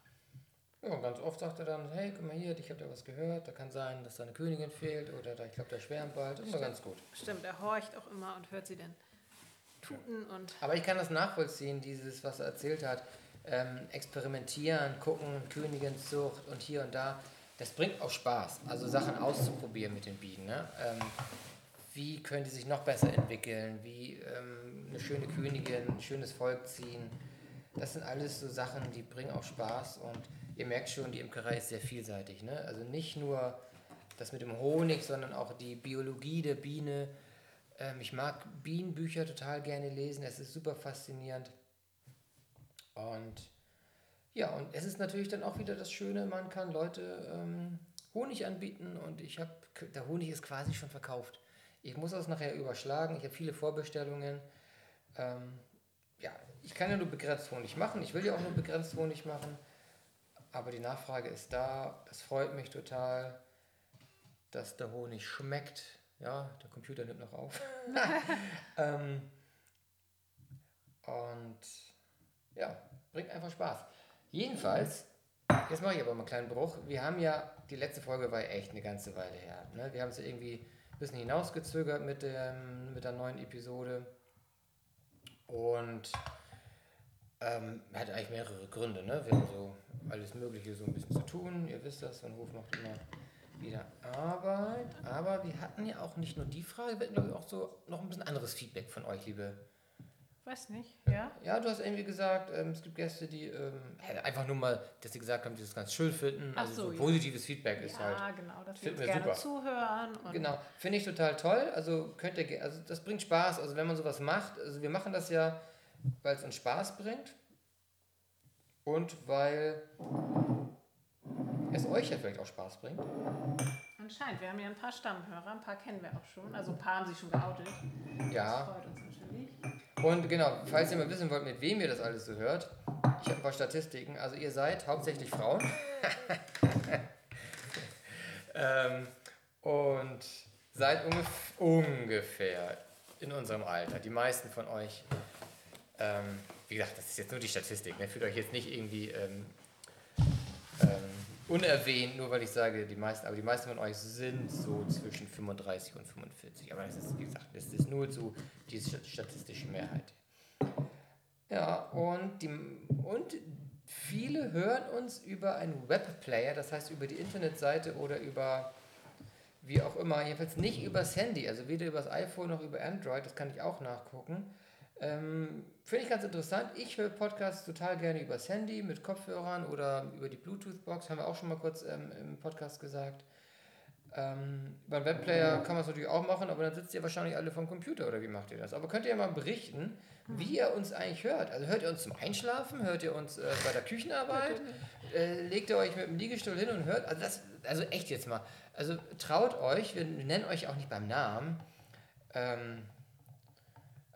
Ja, und ganz oft sagt er dann, hey, guck mal hier, ich habe da was gehört, da kann sein, dass da eine Königin fehlt oder da, ich glaube, der schwärmt bald. Das ist immer ganz gut. Stimmt, er horcht auch immer und hört sie dann tuten und... Aber ich kann das nachvollziehen, dieses, was er erzählt hat. Ähm, experimentieren, gucken, Königinzucht und hier und da. Das bringt auch Spaß, also Sachen auszuprobieren mit den Bienen. Ne? Ähm, wie können die sich noch besser entwickeln, wie ähm, eine schöne Königin, ein schönes Volk ziehen. Das sind alles so Sachen, die bringen auch Spaß und ihr merkt schon, die Imkerei ist sehr vielseitig. Ne? Also nicht nur das mit dem Honig, sondern auch die Biologie der Biene. Ähm, ich mag Bienenbücher total gerne lesen, es ist super faszinierend. Und ja, und es ist natürlich dann auch wieder das Schöne, man kann Leute ähm, Honig anbieten und ich habe, der Honig ist quasi schon verkauft. Ich muss das nachher überschlagen. Ich habe viele Vorbestellungen. Ähm, ja, ich kann ja nur begrenzt Honig machen. Ich will ja auch nur begrenzt Honig machen. Aber die Nachfrage ist da. Es freut mich total, dass der Honig schmeckt. Ja, der Computer nimmt noch auf. ähm, und ja, bringt einfach Spaß. Jedenfalls, jetzt mache ich aber mal einen kleinen Bruch. Wir haben ja, die letzte Folge war echt eine ganze Weile her. Ne? Wir haben es ja irgendwie bisschen hinausgezögert mit, dem, mit der neuen Episode. Und ähm, hat eigentlich mehrere Gründe. Ne? Wir haben so alles Mögliche so ein bisschen zu tun. Ihr wisst das, Van Hof macht immer wieder Arbeit. Aber wir hatten ja auch nicht nur die Frage, wir hatten auch so noch ein bisschen anderes Feedback von euch, liebe. Weiß nicht, ja? Ja, du hast irgendwie gesagt, ähm, es gibt Gäste, die ähm, einfach nur mal, dass sie gesagt haben, die das ganz schön finden. Ach also so, so ja. positives Feedback ist halt. Ja, genau, dass wir gerne super. zuhören. Und Genau, finde ich total toll. Also könnt ihr, also das bringt Spaß. Also wenn man sowas macht, also wir machen das ja, weil es uns Spaß bringt und weil es euch ja vielleicht auch Spaß bringt. Anscheinend, wir haben ja ein paar Stammhörer, ein paar kennen wir auch schon. Also ein paar haben sich schon geoutet. Das Ja. freut uns natürlich. Und genau, falls ihr mal wissen wollt, mit wem ihr das alles so hört, ich habe ein paar Statistiken. Also ihr seid hauptsächlich Frauen. ähm, und seid ungef ungefähr in unserem Alter. Die meisten von euch, ähm, wie gesagt, das ist jetzt nur die Statistik. Ne? Fühlt euch jetzt nicht irgendwie ähm, ähm, unerwähnt, nur weil ich sage, die meisten, aber die meisten von euch sind so zwischen 35 und 45. Aber das ist, wie gesagt, das ist nur so die sta- statistische Mehrheit. Ja, und, die, und viele hören uns über einen Webplayer, das heißt über die Internetseite oder über wie auch immer, jedenfalls nicht übers Handy, also weder übers iPhone noch über Android, das kann ich auch nachgucken. Ähm, Finde ich ganz interessant. Ich höre Podcasts total gerne übers Handy mit Kopfhörern oder über die Bluetooth-Box, haben wir auch schon mal kurz ähm, im Podcast gesagt. Ähm, beim Webplayer kann man es natürlich auch machen, aber dann sitzt ihr wahrscheinlich alle vom Computer oder wie macht ihr das? Aber könnt ihr mal berichten, wie ihr uns eigentlich hört? Also hört ihr uns zum Einschlafen? Hört ihr uns äh, bei der Küchenarbeit? Äh, legt ihr euch mit dem Liegestuhl hin und hört? Also, das, also echt jetzt mal. Also traut euch, wir nennen euch auch nicht beim Namen. Ähm,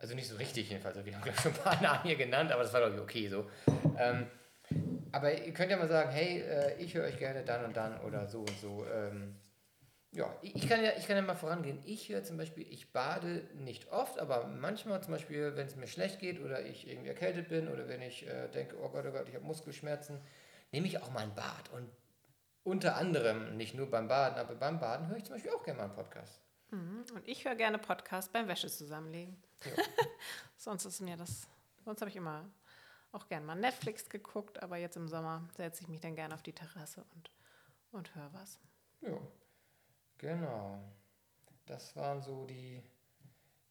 also nicht so richtig jedenfalls. Also wir haben glaub ich, schon ein paar Namen hier genannt, aber das war glaube ich okay so. Ähm, aber ihr könnt ja mal sagen, hey, äh, ich höre euch gerne dann und dann oder so und so. Ähm, ja, ich ich kann ja, ich kann ja mal vorangehen. Ich höre zum Beispiel, ich bade nicht oft, aber manchmal zum Beispiel, wenn es mir schlecht geht oder ich irgendwie erkältet bin oder wenn ich äh, denke, oh Gott, oh Gott, ich habe Muskelschmerzen, nehme ich auch mal ein Bad. Und unter anderem, nicht nur beim Baden, aber beim Baden höre ich zum Beispiel auch gerne mal einen Podcast. Mhm. Und ich höre gerne Podcasts beim Wäsche zusammenlegen. Ja. sonst ist mir das, sonst habe ich immer auch gerne mal Netflix geguckt, aber jetzt im Sommer setze ich mich dann gerne auf die Terrasse und, und höre was. Ja, genau. Das waren so die,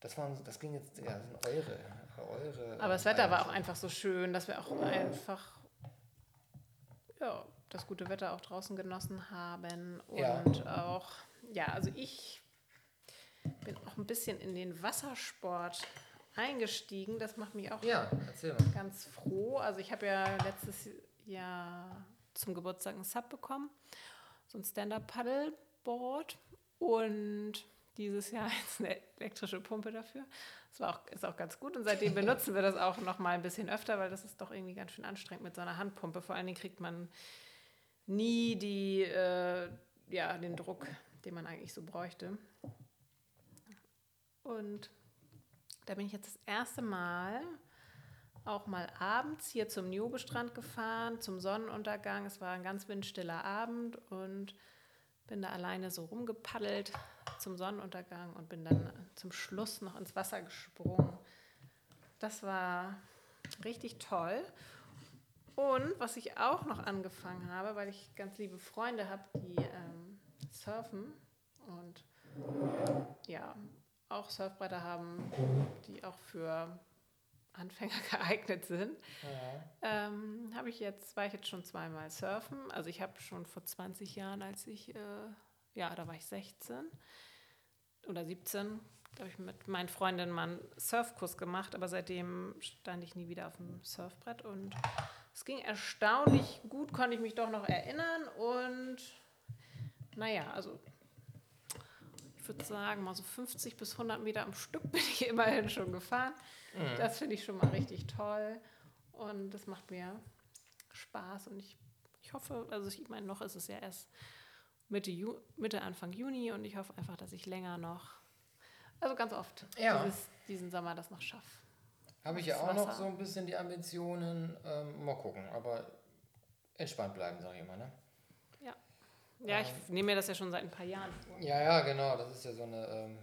das waren, das ging jetzt, ja, das sind eure, eure. Aber das ähm, Wetter war auch einfach so schön, dass wir auch einfach ja, das gute Wetter auch draußen genossen haben. Ja. Und auch, ja, also ich bin auch ein bisschen in den Wassersport eingestiegen. Das macht mich auch Ja, ganz froh. Also ich habe ja letztes Jahr zum Geburtstag ein Sub bekommen, so ein Stand-Up-Paddleboard und dieses Jahr jetzt eine elektrische Pumpe dafür. Das war auch, ist auch ganz gut und seitdem benutzen wir das auch noch mal ein bisschen öfter, weil das ist doch irgendwie ganz schön anstrengend mit so einer Handpumpe. Vor allen Dingen kriegt man nie die, äh, ja, den Druck, den man eigentlich so bräuchte. Und da bin ich jetzt das erste Mal auch mal abends hier zum Niobe-Strand gefahren, zum Sonnenuntergang. Es war ein ganz windstiller Abend und bin da alleine so rumgepaddelt zum Sonnenuntergang und bin dann zum Schluss noch ins Wasser gesprungen. Das war richtig toll. Und was ich auch noch angefangen habe, weil ich ganz liebe Freunde habe, die ähm, surfen und ja, auch Surfbretter haben, die auch für Anfänger geeignet sind, ähm, habe ich jetzt, war ich jetzt schon zweimal surfen. Also ich habe schon vor 20 Jahren, als ich, äh, ja, da war ich 16 oder 17, da habe ich mit meinen Freundinnen mal einen Surfkurs gemacht, aber seitdem stand ich nie wieder auf dem Surfbrett. Und es ging erstaunlich gut, konnte ich mich doch noch erinnern. Und naja, also sagen, mal so 50 bis 100 Meter am Stück bin ich immerhin schon gefahren. Das finde ich schon mal richtig toll und das macht mir Spaß und ich, ich hoffe, also ich meine, noch ist es ja erst Mitte, Ju Mitte, Anfang Juni und ich hoffe einfach, dass ich länger noch, also ganz oft Ja. dieses, diesen Sommer das noch schaffe. Habe ich ja auch noch Wasser. so ein bisschen die Ambitionen. Ähm, mal gucken, aber entspannt bleiben, sage ich immer, ne? Ja, ich Ähm, nehme mir das ja schon seit ein paar Jahren vor. Ja, ja, genau. Das ist ja so eine. Ähm,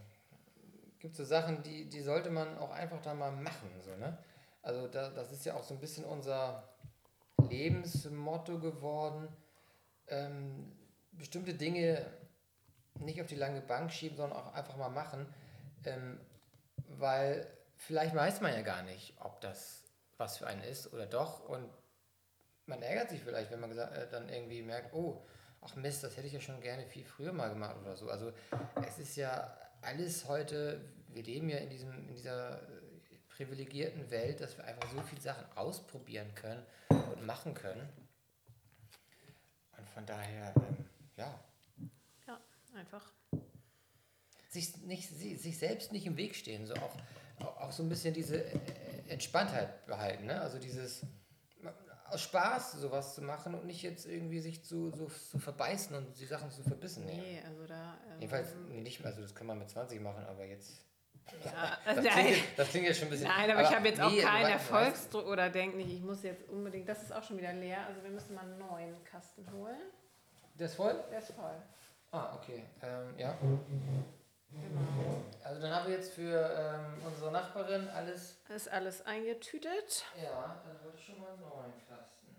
gibt so Sachen, die, die sollte man auch einfach da mal machen. So, ne? Also da, das ist ja auch so ein bisschen unser Lebensmotto geworden. Ähm, bestimmte Dinge nicht auf die lange Bank schieben, sondern auch einfach mal machen. Ähm, weil vielleicht weiß man ja gar nicht, ob das was für einen ist oder doch. Und man ärgert sich vielleicht, wenn man gesagt, äh, dann irgendwie merkt, oh, ach Mist, das hätte ich ja schon gerne viel früher mal gemacht oder so. Also es ist ja alles heute, wir leben ja in, diesem, in dieser äh, privilegierten Welt, dass wir einfach so viele Sachen ausprobieren können und machen können. Und von daher, ähm, ja, Ja, einfach. sich, nicht, si- sich selbst nicht im Weg stehen, so auch, auch, auch so ein bisschen diese äh, Entspanntheit behalten, ne? Also dieses aus Spaß sowas zu machen und nicht jetzt irgendwie sich zu, so, zu verbeißen und die Sachen zu verbissen. Nee, also da. Ähm, Jedenfalls nicht mehr, also das kann man mit 20 machen, aber jetzt. Ja, Das also klingt, nein, das klingt jetzt schon ein bisschen. nein, aber, ich habe jetzt auch nee, du keinen Erfolgsdruck oder denke nicht, ich muss jetzt unbedingt. Das ist auch schon wieder leer. Also wir müssen mal einen neuen Kasten holen. Der ist voll? Der ist voll. Ah, okay. Ähm, ja. Genau. Also dann haben wir jetzt für ähm, unsere Nachbarin alles. Ist alles eingetütet. Ja, dann wollte ich schon mal einen neuen Kasten.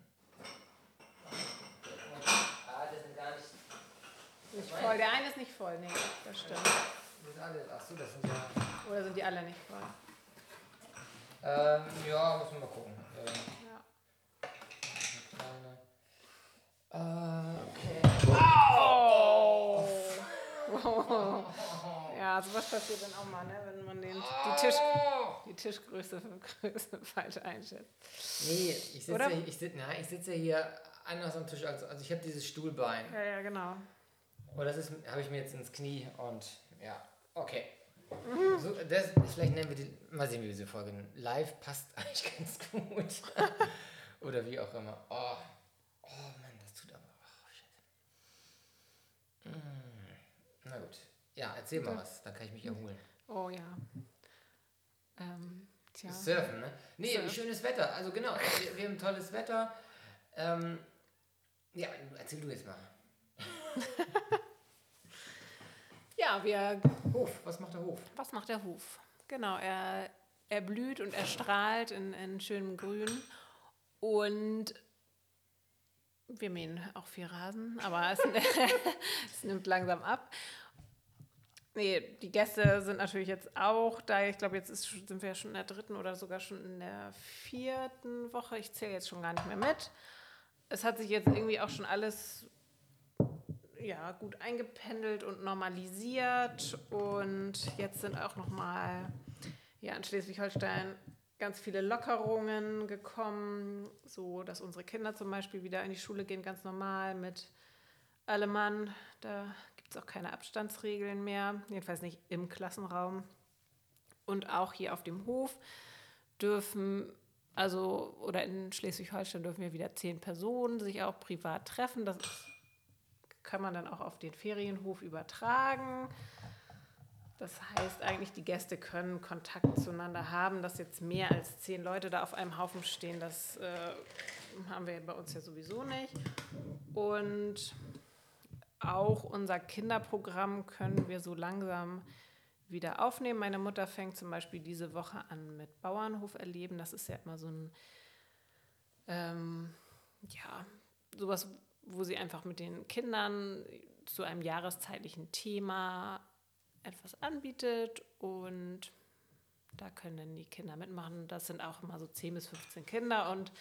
Ah, das sind gar nicht. Nicht voll. Der eine ist nicht voll, nee, das stimmt. Das sind alle. Achso, das sind ja. Oder sind die alle nicht voll? Ähm, ja, muss man mal gucken. Ähm, Ja. eine kleine. Äh, okay. Oh! Ja, sowas passiert dann auch mal, ne? wenn man den, die, Tisch, die Tischgröße Größe falsch einschätzt. Nee, ich sitze Oder? ich sitz, nein, ich sitze hier anders am Tisch. Also, also ich habe dieses Stuhlbein. Ja, ja, genau. Und das ist- habe ich mir jetzt ins Knie und ja, okay. Mhm. So, das, vielleicht nennen wir die, mal sehen, wie wir diese Folge nennen. Live passt eigentlich ganz gut. Oder wie auch immer. Oh, oh Mann, das tut aber. Oh, shit. Mm, na gut. Ja, erzähl mal was, dann kann ich mich erholen. Oh ja. Ähm, tja. Surfen, ne? Nee, Surfen. schönes Wetter. Also genau, wir, wir haben tolles Wetter. Ähm, ja, erzähl du jetzt mal. Ja, wir. Hof, was macht der Hof? Was macht der Hof? Genau, er, er blüht und er strahlt in, in schönem Grün. Und wir mähen auch viel Rasen, aber es, es nimmt langsam ab. Nee, die Gäste sind natürlich jetzt auch da. Ich glaube, jetzt ist, sind wir ja schon in der dritten oder sogar schon in der vierten Woche. Ich zähle jetzt schon gar nicht mehr mit. Es hat sich jetzt irgendwie auch schon alles ja, gut eingependelt und normalisiert. Und jetzt sind auch noch mal ja, in Schleswig-Holstein ganz viele Lockerungen gekommen, so dass unsere Kinder zum Beispiel wieder in die Schule gehen, ganz normal mit Allemann. Da gibt es auch keine Abstandsregeln mehr, jedenfalls nicht im Klassenraum. Und auch hier auf dem Hof dürfen, also oder in Schleswig-Holstein dürfen wir wieder zehn Personen sich auch privat treffen. Das kann man dann auch auf den Ferienhof übertragen. Das heißt eigentlich, die Gäste können Kontakt zueinander haben. Dass jetzt mehr als zehn Leute da auf einem Haufen stehen, das äh, haben wir bei uns ja sowieso nicht. Und auch unser Kinderprogramm können wir so langsam wieder aufnehmen. Meine Mutter fängt zum Beispiel diese Woche an mit Bauernhof erleben. Das ist ja immer so ein, ähm, ja, sowas, wo sie einfach mit den Kindern zu einem jahreszeitlichen Thema etwas anbietet und da können dann die Kinder mitmachen. Das sind auch immer so 10 bis 15 Kinder und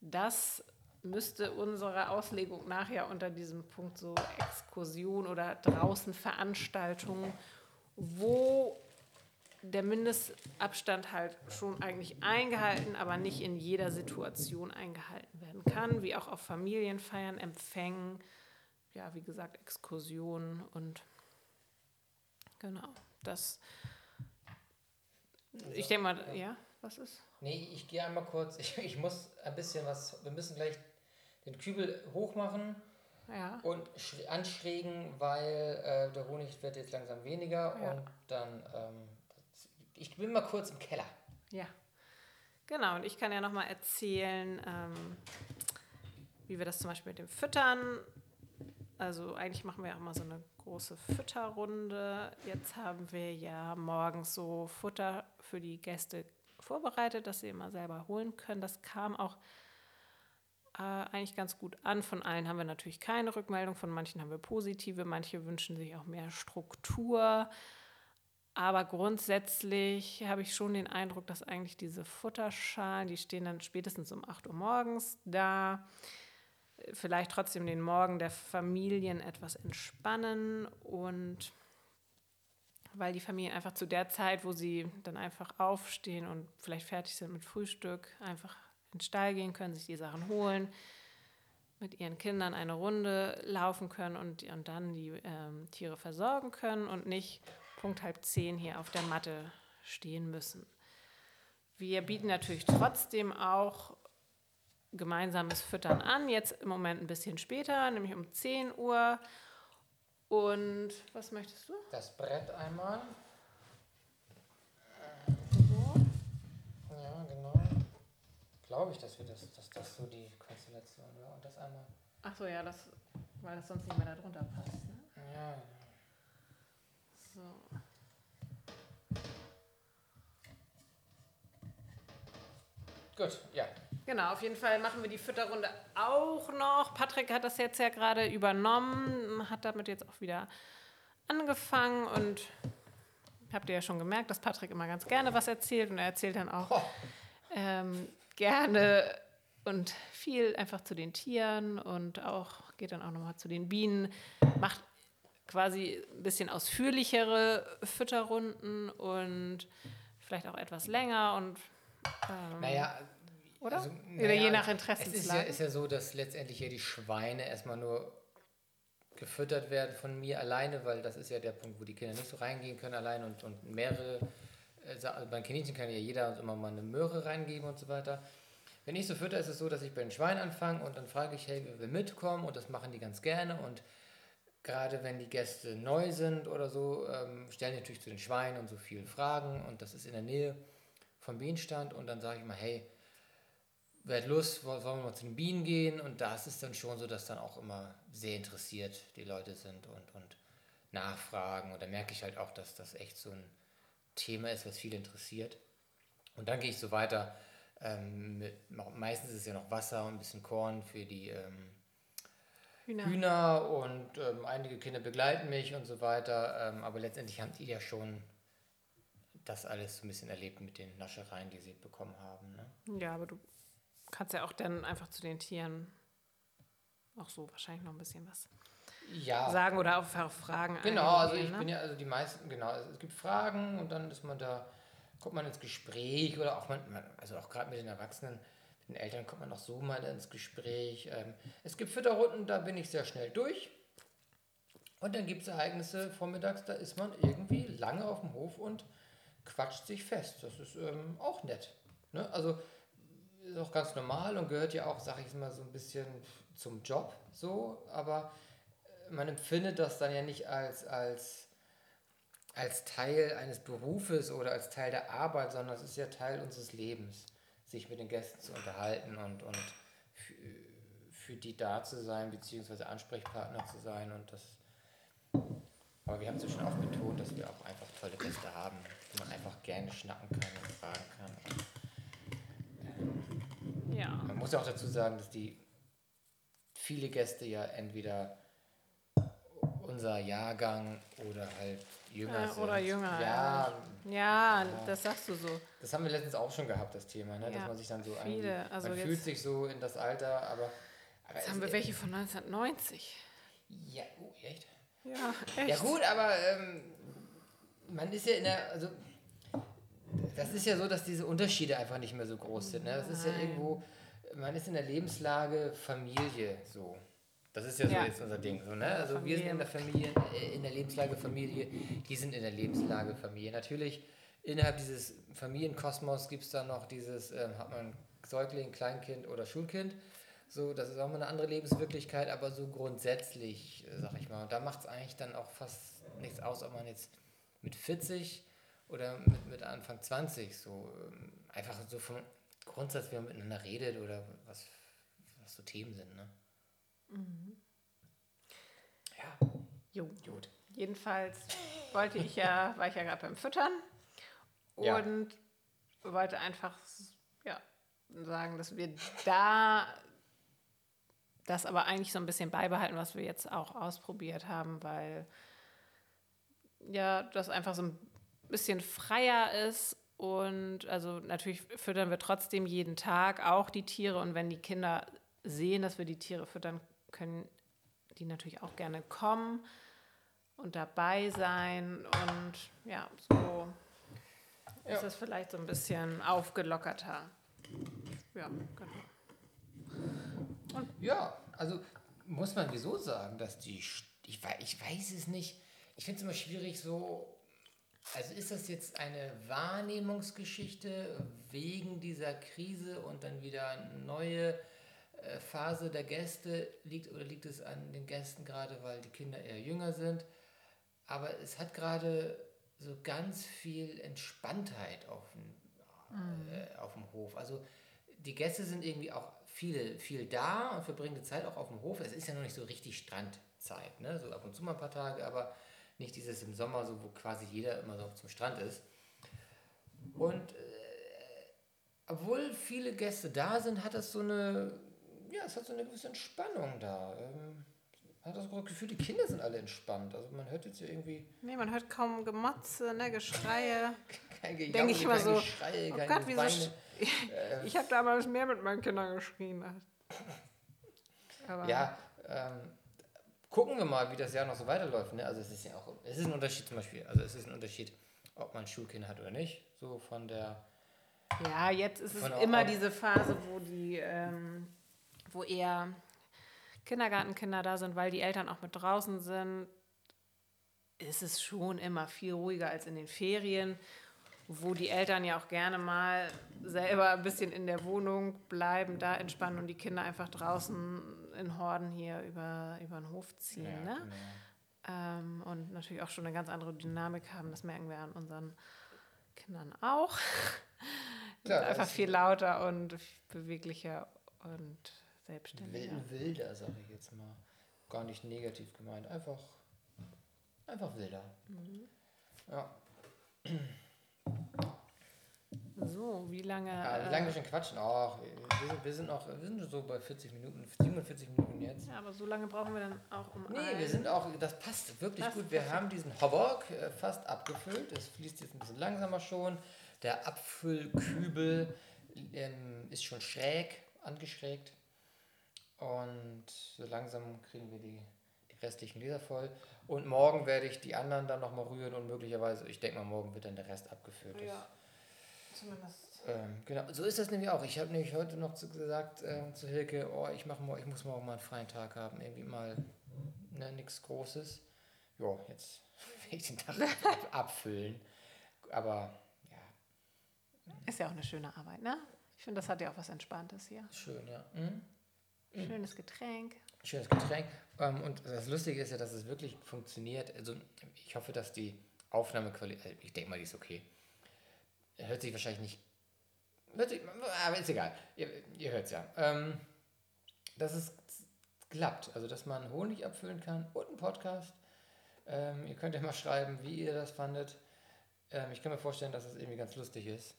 das müsste unserer Auslegung nachher unter diesem Punkt so Exkursion oder draußen Veranstaltungen, wo der Mindestabstand halt schon eigentlich eingehalten, aber nicht in jeder Situation eingehalten werden kann, wie auch auf Familienfeiern, Empfängen, ja, wie gesagt, Exkursionen und genau, das, ich denke mal, ja, was ist? Nee, ich gehe einmal kurz. Ich, ich muss ein bisschen was. Wir müssen gleich den Kübel hochmachen Ja, und sch- anschrägen, weil äh, der Honig wird jetzt langsam weniger Ja. und dann. Ähm, das, ich bin mal kurz im Keller. ja. Genau, und ich kann ja nochmal erzählen, ähm, wie wir das zum Beispiel mit dem Füttern Also eigentlich machen wir auch mal so eine große Fütterrunde. Jetzt haben wir ja morgens so Futter für die Gäste vorbereitet, dass sie immer selber holen können. Das kam auch äh, eigentlich ganz gut an. Von allen haben wir natürlich keine Rückmeldung, von manchen haben wir positive, manche wünschen sich auch mehr Struktur. Aber grundsätzlich habe ich schon den Eindruck, dass eigentlich diese Futterschalen, die stehen dann spätestens um 8 Uhr morgens da vielleicht trotzdem den Morgen der Familien etwas entspannen und weil die Familien einfach zu der Zeit, wo sie dann einfach aufstehen und vielleicht fertig sind mit Frühstück, einfach in den Stall gehen können, sich die Sachen holen, mit ihren Kindern eine Runde laufen können und, und dann die ähm, Tiere versorgen können und nicht Punkt halb zehn hier auf der Matte stehen müssen. Wir bieten natürlich trotzdem auch gemeinsames Füttern an. Jetzt im Moment ein bisschen später, nämlich um 10 Uhr. Und was möchtest du? Das Brett einmal. Ja, genau. Glaube ich, dass wir das, dass das so die Konstellation war. Und das einmal. Ach so, ja, das, weil das sonst nicht mehr darunter passt. Ne? Ja, So. Gut, ja. Genau, auf jeden Fall machen wir die Fütterrunde auch noch. Patrick hat das jetzt ja gerade übernommen, hat damit jetzt auch wieder angefangen und habt ihr ja schon gemerkt, dass Patrick immer ganz gerne was erzählt und er erzählt dann auch Oh. ähm, gerne und viel einfach zu den Tieren und auch geht dann auch nochmal zu den Bienen, macht quasi ein bisschen ausführlichere Fütterrunden und vielleicht auch etwas länger und ähm, Naja, oder? also, Oder je nach Es ist ja, ist ja so, dass letztendlich hier die Schweine erstmal nur gefüttert werden von mir alleine, weil das ist ja der Punkt, wo die Kinder nicht so reingehen können allein und, und mehrere, äh, beim Kaninchen kann ja jeder immer mal eine Möhre reingeben und so weiter. Wenn ich so fütter, ist es so, dass ich bei den Schweinen anfange und dann frage ich, hey, wer will mitkommen? Und das machen die ganz gerne. Und gerade wenn die Gäste neu sind oder so, ähm, stellen die natürlich zu den Schweinen und so viele Fragen. Und das ist in der Nähe vom Bienenstand. Und dann sage ich mal, hey, wer hat Lust, wo- wollen wir mal zu den Bienen gehen? Und das ist dann schon so, dass dann auch immer sehr interessiert die Leute sind und, und nachfragen. Und da merke ich halt auch, dass das echt so ein Thema ist, was viele interessiert. Und dann gehe ich so weiter. Ähm, mit, meistens ist es ja noch Wasser und ein bisschen Korn für die ähm, Hühner. Hühner und ähm, einige Kinder begleiten mich und so weiter. Ähm, aber letztendlich haben die ja schon das alles so ein bisschen erlebt mit den Naschereien, die sie bekommen haben. Ne? Ja, aber du kannst ja auch dann einfach zu den Tieren auch so wahrscheinlich noch ein bisschen was Ja, sagen oder auf Fragen genau. Also ich ne? bin ja, also die meisten, genau. Es gibt Fragen und dann ist man da, kommt man ins Gespräch oder auch man, also auch gerade mit den Erwachsenen, mit den Eltern kommt man auch so mal ins Gespräch. Ähm, es gibt Fütterrunden, da bin ich sehr schnell durch. Und dann gibt es Ereignisse vormittags, da ist man irgendwie lange auf dem Hof und quatscht sich fest. Das ist ähm, auch nett. Ne? Also ist auch ganz normal und gehört ja auch, sag ich mal, so ein bisschen zum Job so, aber man empfindet das dann ja nicht als, als, als Teil eines Berufes oder als Teil der Arbeit, sondern es ist ja Teil unseres Lebens, sich mit den Gästen zu unterhalten und, und für, für die da zu sein, beziehungsweise Ansprechpartner zu sein und das aber wir haben es ja schon oft betont, dass wir auch einfach tolle Gäste haben, die man einfach gerne schnacken kann und fragen kann. Ja. Man muss ja auch dazu sagen, dass die viele Gäste ja entweder unser Jahrgang oder halt jünger Ja, sind. oder jünger, Ja, ja, das sagst du so. das haben wir letztens auch schon gehabt, das Thema, ne? dass Ja, man sich dann so viele. Also man fühlt sich so in das Alter, aber, aber Jetzt haben wir welche von 1990. Ja, oh, echt? Ja, echt. Ja gut, aber ähm, man ist ja in der, also das ist ja so, dass diese Unterschiede einfach nicht mehr so groß sind. Ne? Das ist ja Nein. irgendwo, man ist in der Lebenslage Familie so. Das ist ja so Ja. jetzt unser Ding. So, ne? Also wir sind in der Familie, äh, in der Lebenslage Familie, die sind in der Lebenslage Familie. Natürlich, innerhalb dieses Familienkosmos gibt es dann noch dieses, ähm, hat man Säugling, Kleinkind oder Schulkind. So, das ist auch mal eine andere Lebenswirklichkeit, aber so grundsätzlich, äh, sag ich mal, da macht es eigentlich dann auch fast nichts aus, ob man jetzt mit 40 oder mit, mit Anfang 20 so ähm, einfach so vom Grundsatz, wie man miteinander redet oder was, was so Themen sind. Ne? Ja, Jo. gut. Jedenfalls wollte ich ja, war ich ja gerade beim Füttern Ja. und wollte einfach ja, sagen, dass wir da das aber eigentlich so ein bisschen beibehalten, was wir jetzt auch ausprobiert haben, weil ja, das einfach so ein bisschen freier ist und also natürlich füttern wir trotzdem jeden Tag auch die Tiere und wenn die Kinder sehen, dass wir die Tiere füttern, können die natürlich auch gerne kommen und dabei sein und ja, so Ja. ist es vielleicht so ein bisschen aufgelockerter. Ja, genau. Ja, also muss man wieso sagen, dass die. Ich weiß, ich weiß es nicht. Ich finde es immer schwierig, so. Also ist das jetzt eine Wahrnehmungsgeschichte wegen dieser Krise und dann wieder neue Phase der Gäste liegt oder liegt es an den Gästen gerade, weil die Kinder eher jünger sind? Aber es hat gerade so ganz viel Entspanntheit auf dem, äh, auf dem Hof. Also die Gäste sind irgendwie auch viele, viel da und verbringen die Zeit auch auf dem Hof. Es ist ja noch nicht so richtig Strandzeit, ne? so ab und zu mal ein paar Tage, aber nicht dieses im Sommer, so wo quasi jeder immer so zum Strand ist. Und äh, obwohl viele Gäste da sind, hat das so eine, ja, es hat so eine gewisse Entspannung da. Ähm, man hat das Gefühl, die Kinder sind alle entspannt. Also man hört jetzt hier irgendwie Nee, man hört kaum Gemotze, ne, Geschreie. kein Gejaule, Denk ich kein so, Geschrei, Oh Gott, wieso sch- Ich habe damals mehr mit meinen Kindern geschrien. Aber Ja, ähm, gucken wir mal, wie das Jahr noch so weiterläuft. Ne? Also es ist ja auch, es ist ein Unterschied zum Beispiel, also es ist ein Unterschied, ob man Schulkinder hat oder nicht. So von der, Ja, jetzt ist es immer diese Phase, wo die, ähm, wo eher Kindergartenkinder da sind, weil die Eltern auch mit draußen sind. Ist es schon immer viel ruhiger als in den Ferien, wo die Eltern ja auch gerne mal selber ein bisschen in der Wohnung bleiben, da entspannen und die Kinder einfach draußen in Horden hier über, über den Hof ziehen. ja, ne? genau. Ähm, und natürlich auch schon eine ganz andere Dynamik haben. Das merken wir an unseren Kindern auch. Klar, Einfach viel lauter und beweglicher und selbstständiger. Wild, wilder, sage ich jetzt mal. Gar nicht negativ gemeint, einfach, einfach wilder. Mhm. Ja, So, wie lange? ja wie äh, lange wir schon quatschen? Ach, wir, sind, wir, sind noch, wir sind so bei 40 Minuten, 47 Minuten jetzt. ja, aber so lange brauchen wir dann auch um Nee, wir sind auch, das passt wirklich Das gut. Wir haben diesen Hobbock äh, fast abgefüllt. Es fließt jetzt ein bisschen langsamer schon. Der Abfüllkübel ähm, ist schon schräg, angeschrägt. Und so langsam kriegen wir die, die restlichen Gläser voll. Und morgen werde ich die anderen dann nochmal rühren und möglicherweise, ich denke mal, morgen wird dann der Rest abgefüllt. Ja, zumindest. ähm, genau, so ist das nämlich auch. Ich habe nämlich heute noch zu, gesagt ähm, zu Hilke, oh, ich, mach mal, ich muss morgen mal einen freien Tag haben, irgendwie mal ne, nichts Großes. Ja, jetzt will ich den Tag ab, abfüllen. Aber ja, Ist ja auch eine schöne Arbeit, ne? Ich finde, das hat ja auch was Entspanntes hier. schön, ja. Mhm. Schönes Getränk. Schönes Getränk. Ähm, und das Lustige ist ja, dass es wirklich funktioniert. Also ich hoffe, dass die Aufnahmequalität, ich denke mal, die ist okay. Hört sich wahrscheinlich nicht. Hört sich, aber ist egal. Ihr, ihr hört es ja. Ähm, dass es klappt. Also, dass man Honig abfüllen kann und einen Podcast. Ähm, ihr könnt ja mal schreiben, wie ihr das fandet. Ähm, ich kann mir vorstellen, dass es irgendwie ganz lustig ist.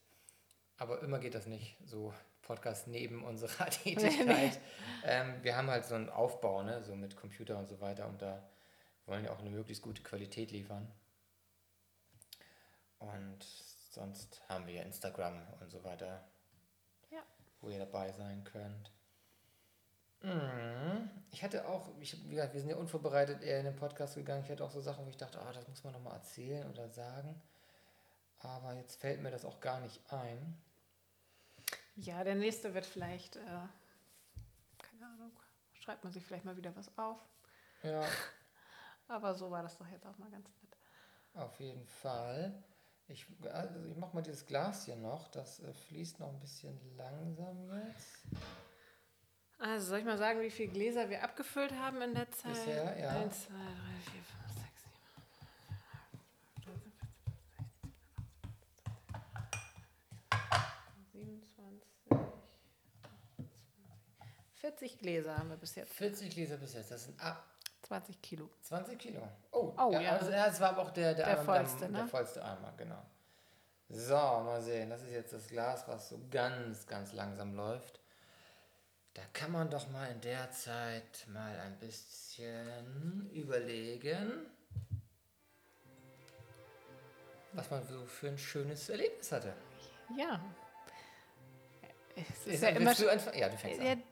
Aber immer geht das nicht. So Podcast neben unserer Tätigkeit. ähm, wir haben halt so einen Aufbau, ne? so mit Computer und so weiter. Und da wollen wir auch eine möglichst gute Qualität liefern. Und sonst haben wir ja Instagram und so weiter, Ja. wo ihr dabei sein könnt. Mhm. Ich hatte auch, ich, wie gesagt, wir sind ja unvorbereitet eher in den Podcast gegangen. Ich hatte auch so Sachen, wo ich dachte, ah, das muss man nochmal erzählen oder sagen. Aber jetzt fällt mir das auch gar nicht ein. Ja, der nächste wird vielleicht, äh, keine Ahnung, schreibt man sich vielleicht mal wieder was auf. Ja, Aber so war das doch jetzt auch mal ganz nett. auf jeden Fall. Ich, also ich mache mal dieses Glas hier noch. Das äh, fließt noch ein bisschen langsam jetzt. Also soll ich mal sagen, wie viele Gläser wir abgefüllt haben in der Zeit? Bisher, ja. Eins, zwei, drei, vier, fünf, 40 Gläser haben wir bis jetzt. 40 Gläser bis jetzt. Das sind ab. 20 Kilo. 20 Kilo. Oh, Oh, ja. ja. Also, ja, es war aber auch der, der, Der vollste, der, ne? der vollste Eimer, genau. So, mal sehen. Das ist jetzt das Glas, was so ganz, ganz langsam läuft. Da kann man doch mal in der Zeit mal ein bisschen überlegen, was man so für ein schönes Erlebnis hatte. Ja. Es ist Willst ja immer, du? Ja, du fängst ja, an.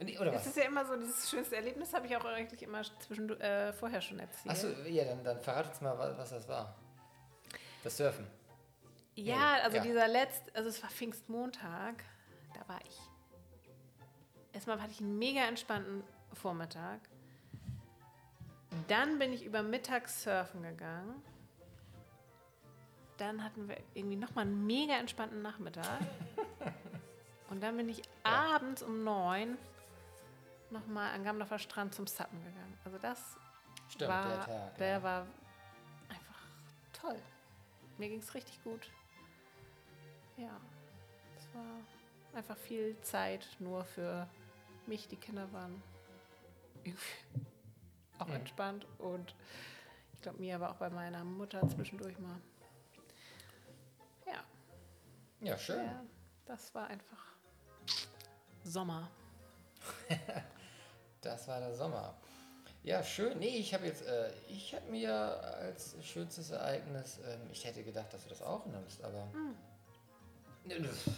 Oder es was? ist ja immer so, dieses schönste Erlebnis habe ich auch eigentlich immer zwischen, äh, vorher schon erzählt. Achso, ja, dann, dann verrat uns mal, was, das war. Das Surfen. Ja, also ja. dieser letzte, also es war Pfingstmontag, da war ich. Erstmal hatte ich einen mega entspannten Vormittag. Dann bin ich über Mittag surfen gegangen. Dann hatten wir irgendwie nochmal einen mega entspannten Nachmittag. Und dann bin ich abends um neun nochmal an Gamdorfer Strand zum Suppen gegangen. Also das Stimmt, war, der Tag. der ja. war einfach toll. Mir ging es richtig gut. Ja, es war einfach viel Zeit nur für mich. Die Kinder waren irgendwie auch entspannt und ich glaube, Mia war auch bei meiner Mutter zwischendurch mal. Ja, ja, schön. ja das war einfach Sommer. Das war der Sommer. Ja, schön. Nee, ich habe jetzt, äh, ich habe mir als schönstes Ereignis, ähm, ich hätte gedacht, dass du das auch nimmst, aber. Nee, das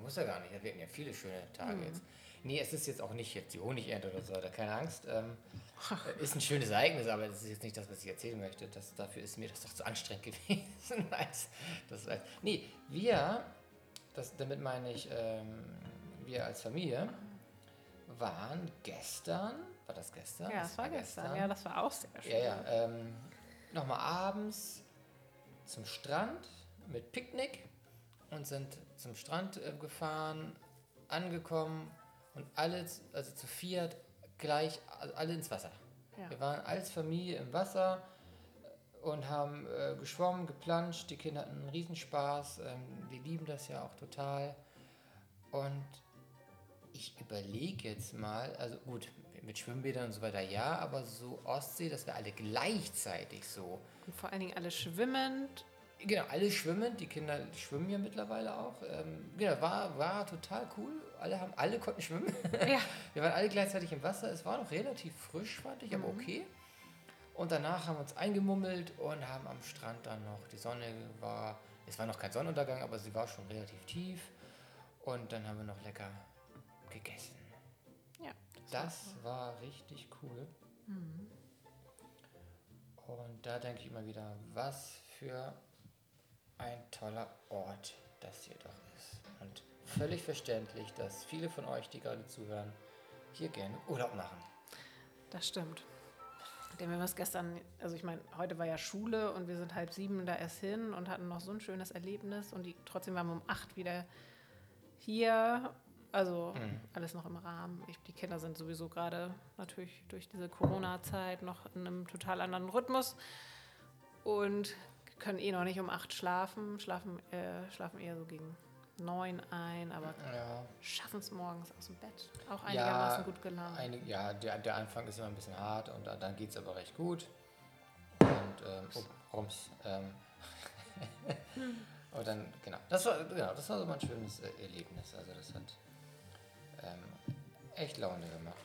muss ja gar nicht. Wir hatten ja viele schöne Tage jetzt. Nee, es ist jetzt auch nicht jetzt die Honigernte oder so, da keine Angst. Ähm, äh, ist ein schönes Ereignis, aber das ist jetzt nicht das, was ich erzählen möchte. Das, dafür ist mir das doch zu anstrengend gewesen. als, das, als, nee, wir, das, damit meine ich, ähm, wir als Familie waren gestern, war das gestern? Ja, das war gestern. Ja, das war auch sehr schön. Ja, ja. Ähm, Nochmal abends zum Strand mit Picknick und sind zum Strand äh, gefahren, angekommen und alle, also zu viert, gleich also alle ins Wasser. Ja. Wir waren als Familie im Wasser und haben äh, geschwommen, geplanscht. Die Kinder hatten einen Riesenspaß. Ähm, die lieben das ja auch total. Und ich überlege jetzt mal, also gut, mit Schwimmbädern und so weiter ja, aber so Ostsee, dass wir alle gleichzeitig so. Und vor allen Dingen alle schwimmend. Genau, alle schwimmen, die Kinder schwimmen ja mittlerweile auch. Ähm, genau, war, war total cool. Alle, haben, alle konnten schwimmen. Ja. Wir waren alle gleichzeitig im Wasser. Es war noch relativ frisch, fand ich, aber okay. Und danach haben wir uns eingemummelt und haben am Strand dann noch, die Sonne war, es war noch kein Sonnenuntergang, aber sie war schon relativ tief. Und dann haben wir noch lecker gegessen. Ja, Das war richtig cool. Und da denke ich immer wieder, was für ein toller Ort das hier doch ist. Und völlig verständlich, dass viele von euch, die gerade zuhören, hier gerne Urlaub machen. Das stimmt. Denn wir haben es gestern, also ich meine, heute war ja Schule und wir sind halb sieben da erst hin und hatten noch so ein schönes Erlebnis und die, trotzdem waren wir um acht wieder hier. Also alles noch im Rahmen. Ich, die Kinder sind sowieso gerade natürlich durch diese Corona-Zeit noch in einem total anderen Rhythmus und können eh noch nicht um acht schlafen, schlafen, äh, schlafen eher so gegen neun ein, aber Ja, schaffen es morgens aus dem Bett. Auch einigermaßen gut gelaunt. eine, ja der, der Anfang ist immer ein bisschen hart und dann, geht es aber recht gut. Und, ähm, oh, Rums. Ähm, und dann, genau, das war, genau, das war so mein schönes äh, Erlebnis. Also das hat ähm, echt Laune gemacht.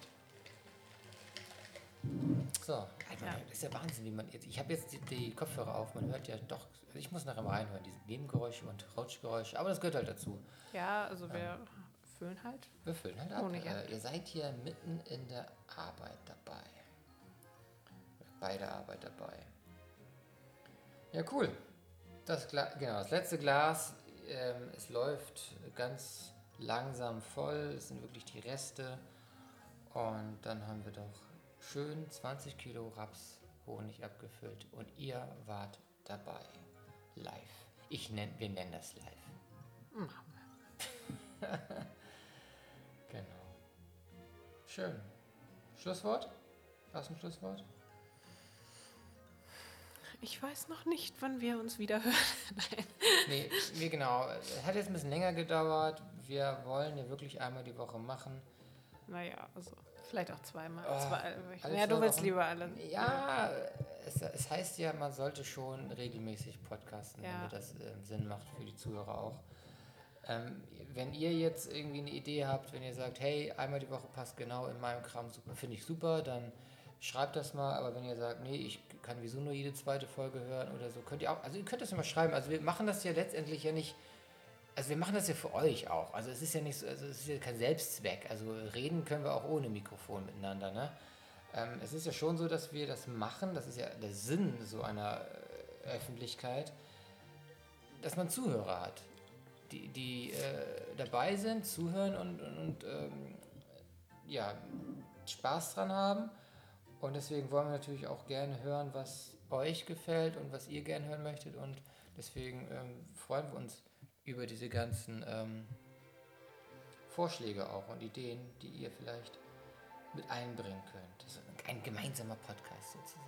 So, Alter, Ja. das ist ja Wahnsinn, wie man jetzt. Ich habe jetzt die, die Kopfhörer auf, man hört ja doch. Also ich muss nachher mal reinhören, diese Nebengeräusche und Rauschgeräusche, aber das gehört halt dazu. Ja, also wir füllen halt. Wir füllen halt ab. Honig ab. Äh, ihr seid hier mitten in der Arbeit dabei. Bei der Arbeit dabei. Ja, cool. Das, Gla genau, das letzte Glas, ähm, es läuft ganz langsam voll. Es sind wirklich die Reste. Und dann haben wir doch schön 20 Kilo Raps Honig abgefüllt. Und ihr wart dabei. Live. Ich nenn, wir nennen das live. Genau. Schön. Schlusswort? Hast du ein Schlusswort? Ich weiß noch nicht, wann wir uns wieder hören. Nee, wir genau. Es hat jetzt ein bisschen länger gedauert. Wir wollen ja wirklich einmal die Woche machen. Naja, also vielleicht auch zweimal. Oh, zwei, ja, du willst Wochen? lieber alle. Ja, es, es heißt ja, man sollte schon regelmäßig podcasten, Ja. damit das ähm, Sinn macht für die Zuhörer auch. Ähm, wenn ihr jetzt irgendwie eine Idee habt, wenn ihr sagt, hey, einmal die Woche passt genau in meinem Kram finde ich super, dann schreibt das mal. Aber wenn ihr sagt, nee, ich kann wieso nur jede zweite Folge hören oder so, könnt ihr auch, also ihr könnt das ja mal schreiben. Also wir machen das ja letztendlich ja nicht, also wir machen das ja für euch auch. Also es ist ja nicht so, also es ist ja kein Selbstzweck. Also reden können wir auch ohne Mikrofon miteinander, ne? Ähm, es ist ja schon so, dass wir das machen, das ist ja der Sinn so einer äh, Öffentlichkeit, dass man Zuhörer hat, die, die äh, dabei sind, zuhören und, und, und ähm, ja, Spaß dran haben. Und deswegen wollen wir natürlich auch gerne hören, was euch gefällt und was ihr gerne hören möchtet. Und deswegen ähm, freuen wir uns über diese ganzen ähm, Vorschläge auch und Ideen, die ihr vielleicht mit einbringen könnt. Das ist ein gemeinsamer Podcast sozusagen.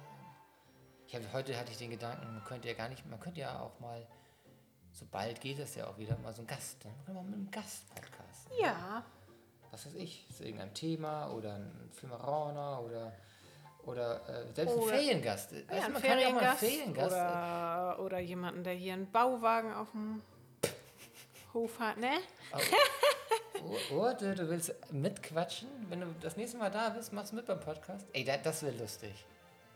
Ich habe, heute hatte ich den Gedanken, man könnte ja gar nicht, man könnte ja auch mal, sobald geht es ja auch wieder, mal so einen Gast, dann können wir mal mit einem Gast podcasten. Ja, Was weiß ich, zu irgendeinem Thema oder ein Filmaraner oder, oder äh, selbst ein Oder- Feriengast. Weißt ja ein man kann ja auch mal einen Feriengast. Feriengast. Oder, oder jemanden, der hier einen Bauwagen auf dem Hof hat, ne? Oh, oh, du, willst mitquatschen? Wenn du das nächste Mal da bist, machst du mit beim Podcast? Ey, da, das wäre lustig.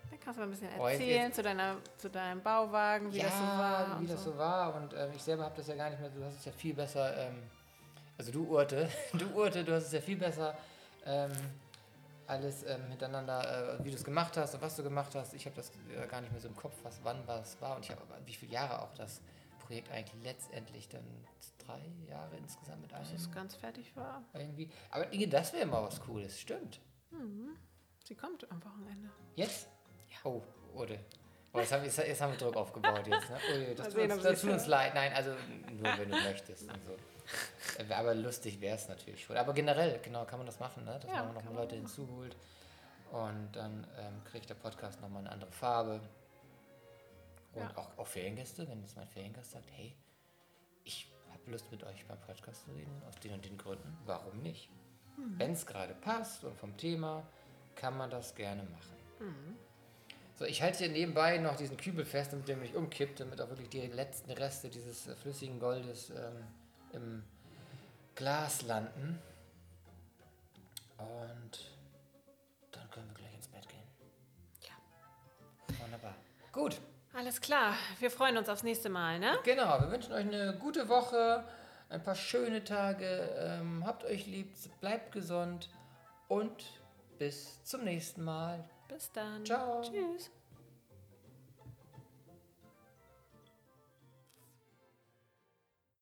Da kannst du ein bisschen Oh, erzählen jetzt- zu, deiner, zu deinem Bauwagen, wie ja, das so war. wie das so. war. Und ähm, ich selber habe das ja gar nicht mehr. Du hast es ja viel besser. Ähm, also du Urte, du Urte, du hast es ja viel besser ähm, alles ähm, hintereinander, äh, wie du es gemacht hast und was du gemacht hast. Ich habe das äh, gar nicht mehr so im Kopf, was wann was war. Und ich habe aber wie viele Jahre auch das Projekt eigentlich letztendlich dann drei Jahre insgesamt mit Bis einem es ganz fertig war. irgendwie. Aber das wäre mal was Cooles, stimmt. Sie kommt am Wochenende. Jetzt? Oh, Ode. Oh, jetzt, haben, jetzt, jetzt haben wir Druck aufgebaut jetzt. Ne? Ui, das Mal tut, sehen, uns, ob das tut uns leid. Nein, also nur wenn du möchtest. Und so. Äh, Aber lustig wäre es natürlich schon. Aber generell, genau, kann man das machen, ne? dass Ja, man noch kann mal Leute hinzuholt. Und dann ähm, kriegt der Podcast nochmal eine andere Farbe. Und Ja. auch, auch Feriengäste, wenn jetzt mein Feriengast sagt, hey, ich habe Lust mit euch beim Podcast zu reden, aus den und den Gründen, warum nicht? Hm. Wenn es gerade passt und vom Thema, kann man das gerne machen. Hm. So, ich halte hier nebenbei noch diesen Kübel fest, damit der mich umkippt, damit auch wirklich die letzten Reste dieses äh, flüssigen Goldes ähm, im Glas landen. Und dann können wir gleich ins Bett gehen. Ja. Wunderbar. Gut, Alles klar, wir freuen uns aufs nächste Mal, ne? genau. Wir wünschen euch eine gute Woche, ein paar schöne Tage. Ähm, habt euch lieb, bleibt gesund und bis zum nächsten Mal. Bis dann. Ciao. Tschüss.